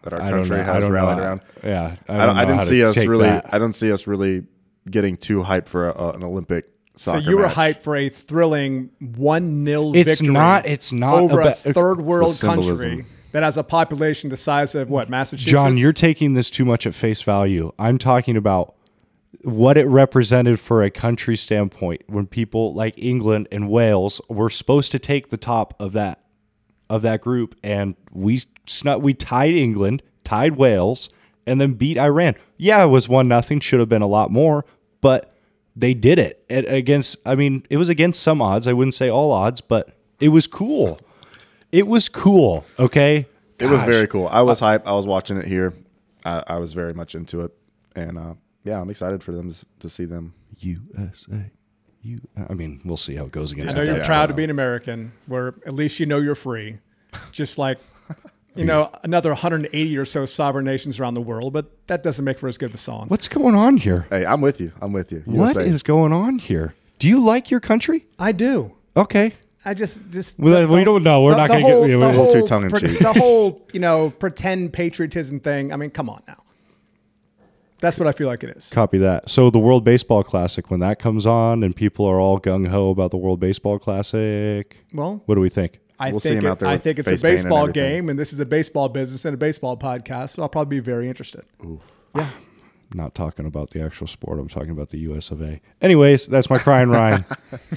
C: that our
D: I
C: country
D: know.
C: Has rallied
D: know.
C: around.
D: Yeah,
C: I, don't, I
D: know
C: didn't see us really.
D: that.
C: I don't see us really getting too hyped for a, a, an Olympic soccer.
B: So
C: soccer
B: you were
C: match.
B: hyped for a thrilling one 0
D: It's
B: victory.
D: not- it's not
B: over a
D: about-
B: third world country that has a population the size of what Massachusetts.
D: John, you're taking this too much at face value. I'm talking about what it represented for a country standpoint when people like England and Wales were supposed to take the top of that of that group and we snuck we tied England, tied Wales, and then beat Iran. Yeah, it was one nothing, should have been a lot more, but they did it against I mean, it was against some odds. I wouldn't say all odds, but it was cool. It was cool, okay?
C: It was very cool. I was hyped. I was watching it here. I, I was very much into it, and uh, yeah, I'm excited for them to, to see them.
D: USA. You, I mean, we'll see how it goes against.
B: I
D: against.
B: know you're
C: Yeah,
B: proud to be an American, where at least you know you're free. Just like, [LAUGHS] you know, another 180 or so sovereign nations around the world, but that doesn't make for as good of a song.
D: What's going on here?
C: Hey, I'm with you. I'm with you.
D: What
C: USA.
D: is going on here? Do you like your country?
B: I do.
D: Okay.
B: I just, just
D: Well, we don't know. We're
B: the-
D: not gonna get-
B: whole- the
D: we're a
C: little too
B: whole
C: tongue-in-cheek.
B: The [LAUGHS] whole, you know, pretend patriotism thing. I mean, come on now. That's what I feel like it is.
D: Copy that. So the World Baseball Classic, when that comes on and people are all gung ho about the World Baseball Classic,
B: Well,
D: what do we think?
B: I
C: We'll
B: think
C: him
B: it-
C: out there
B: I think it's a
C: face paint and
B: baseball game, and this is a baseball business and a baseball podcast. So I'll probably be very interested. Yeah.
D: not talking about the actual sport. I'm talking about the US of A. Anyways, that's my crying Ryan.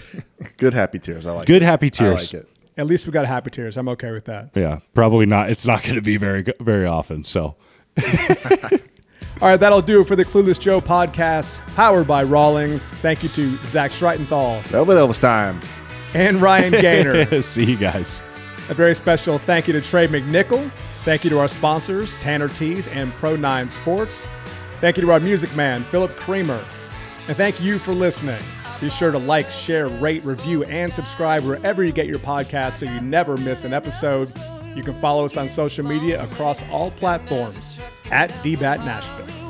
D: [LAUGHS]
C: Good happy tears. I like it.
D: Good
C: it.
D: happy
C: I
D: tears.
C: like it.
B: At least we got happy tears. I'm okay with that.
D: Yeah, probably not. It's not going to be very go- very often. So [LAUGHS]
B: All right, that'll do it for the Clueless Joe podcast, powered by Rawlings. Thank you to Zach Schritenthal
C: Velvet Elvis time.
B: and Ryan Gaynor. [LAUGHS]
D: see you guys.
B: A very special thank you to Trey McNickle. Thank you to our sponsors, Tanner Tees and Pro 9 Sports. Thank you to our music man, Philip Kramer. And thank you for listening. Be sure to like, share, rate, review, and subscribe wherever you get your podcasts so you never miss an episode. You can follow us on social media across all platforms at DBAT Nashville.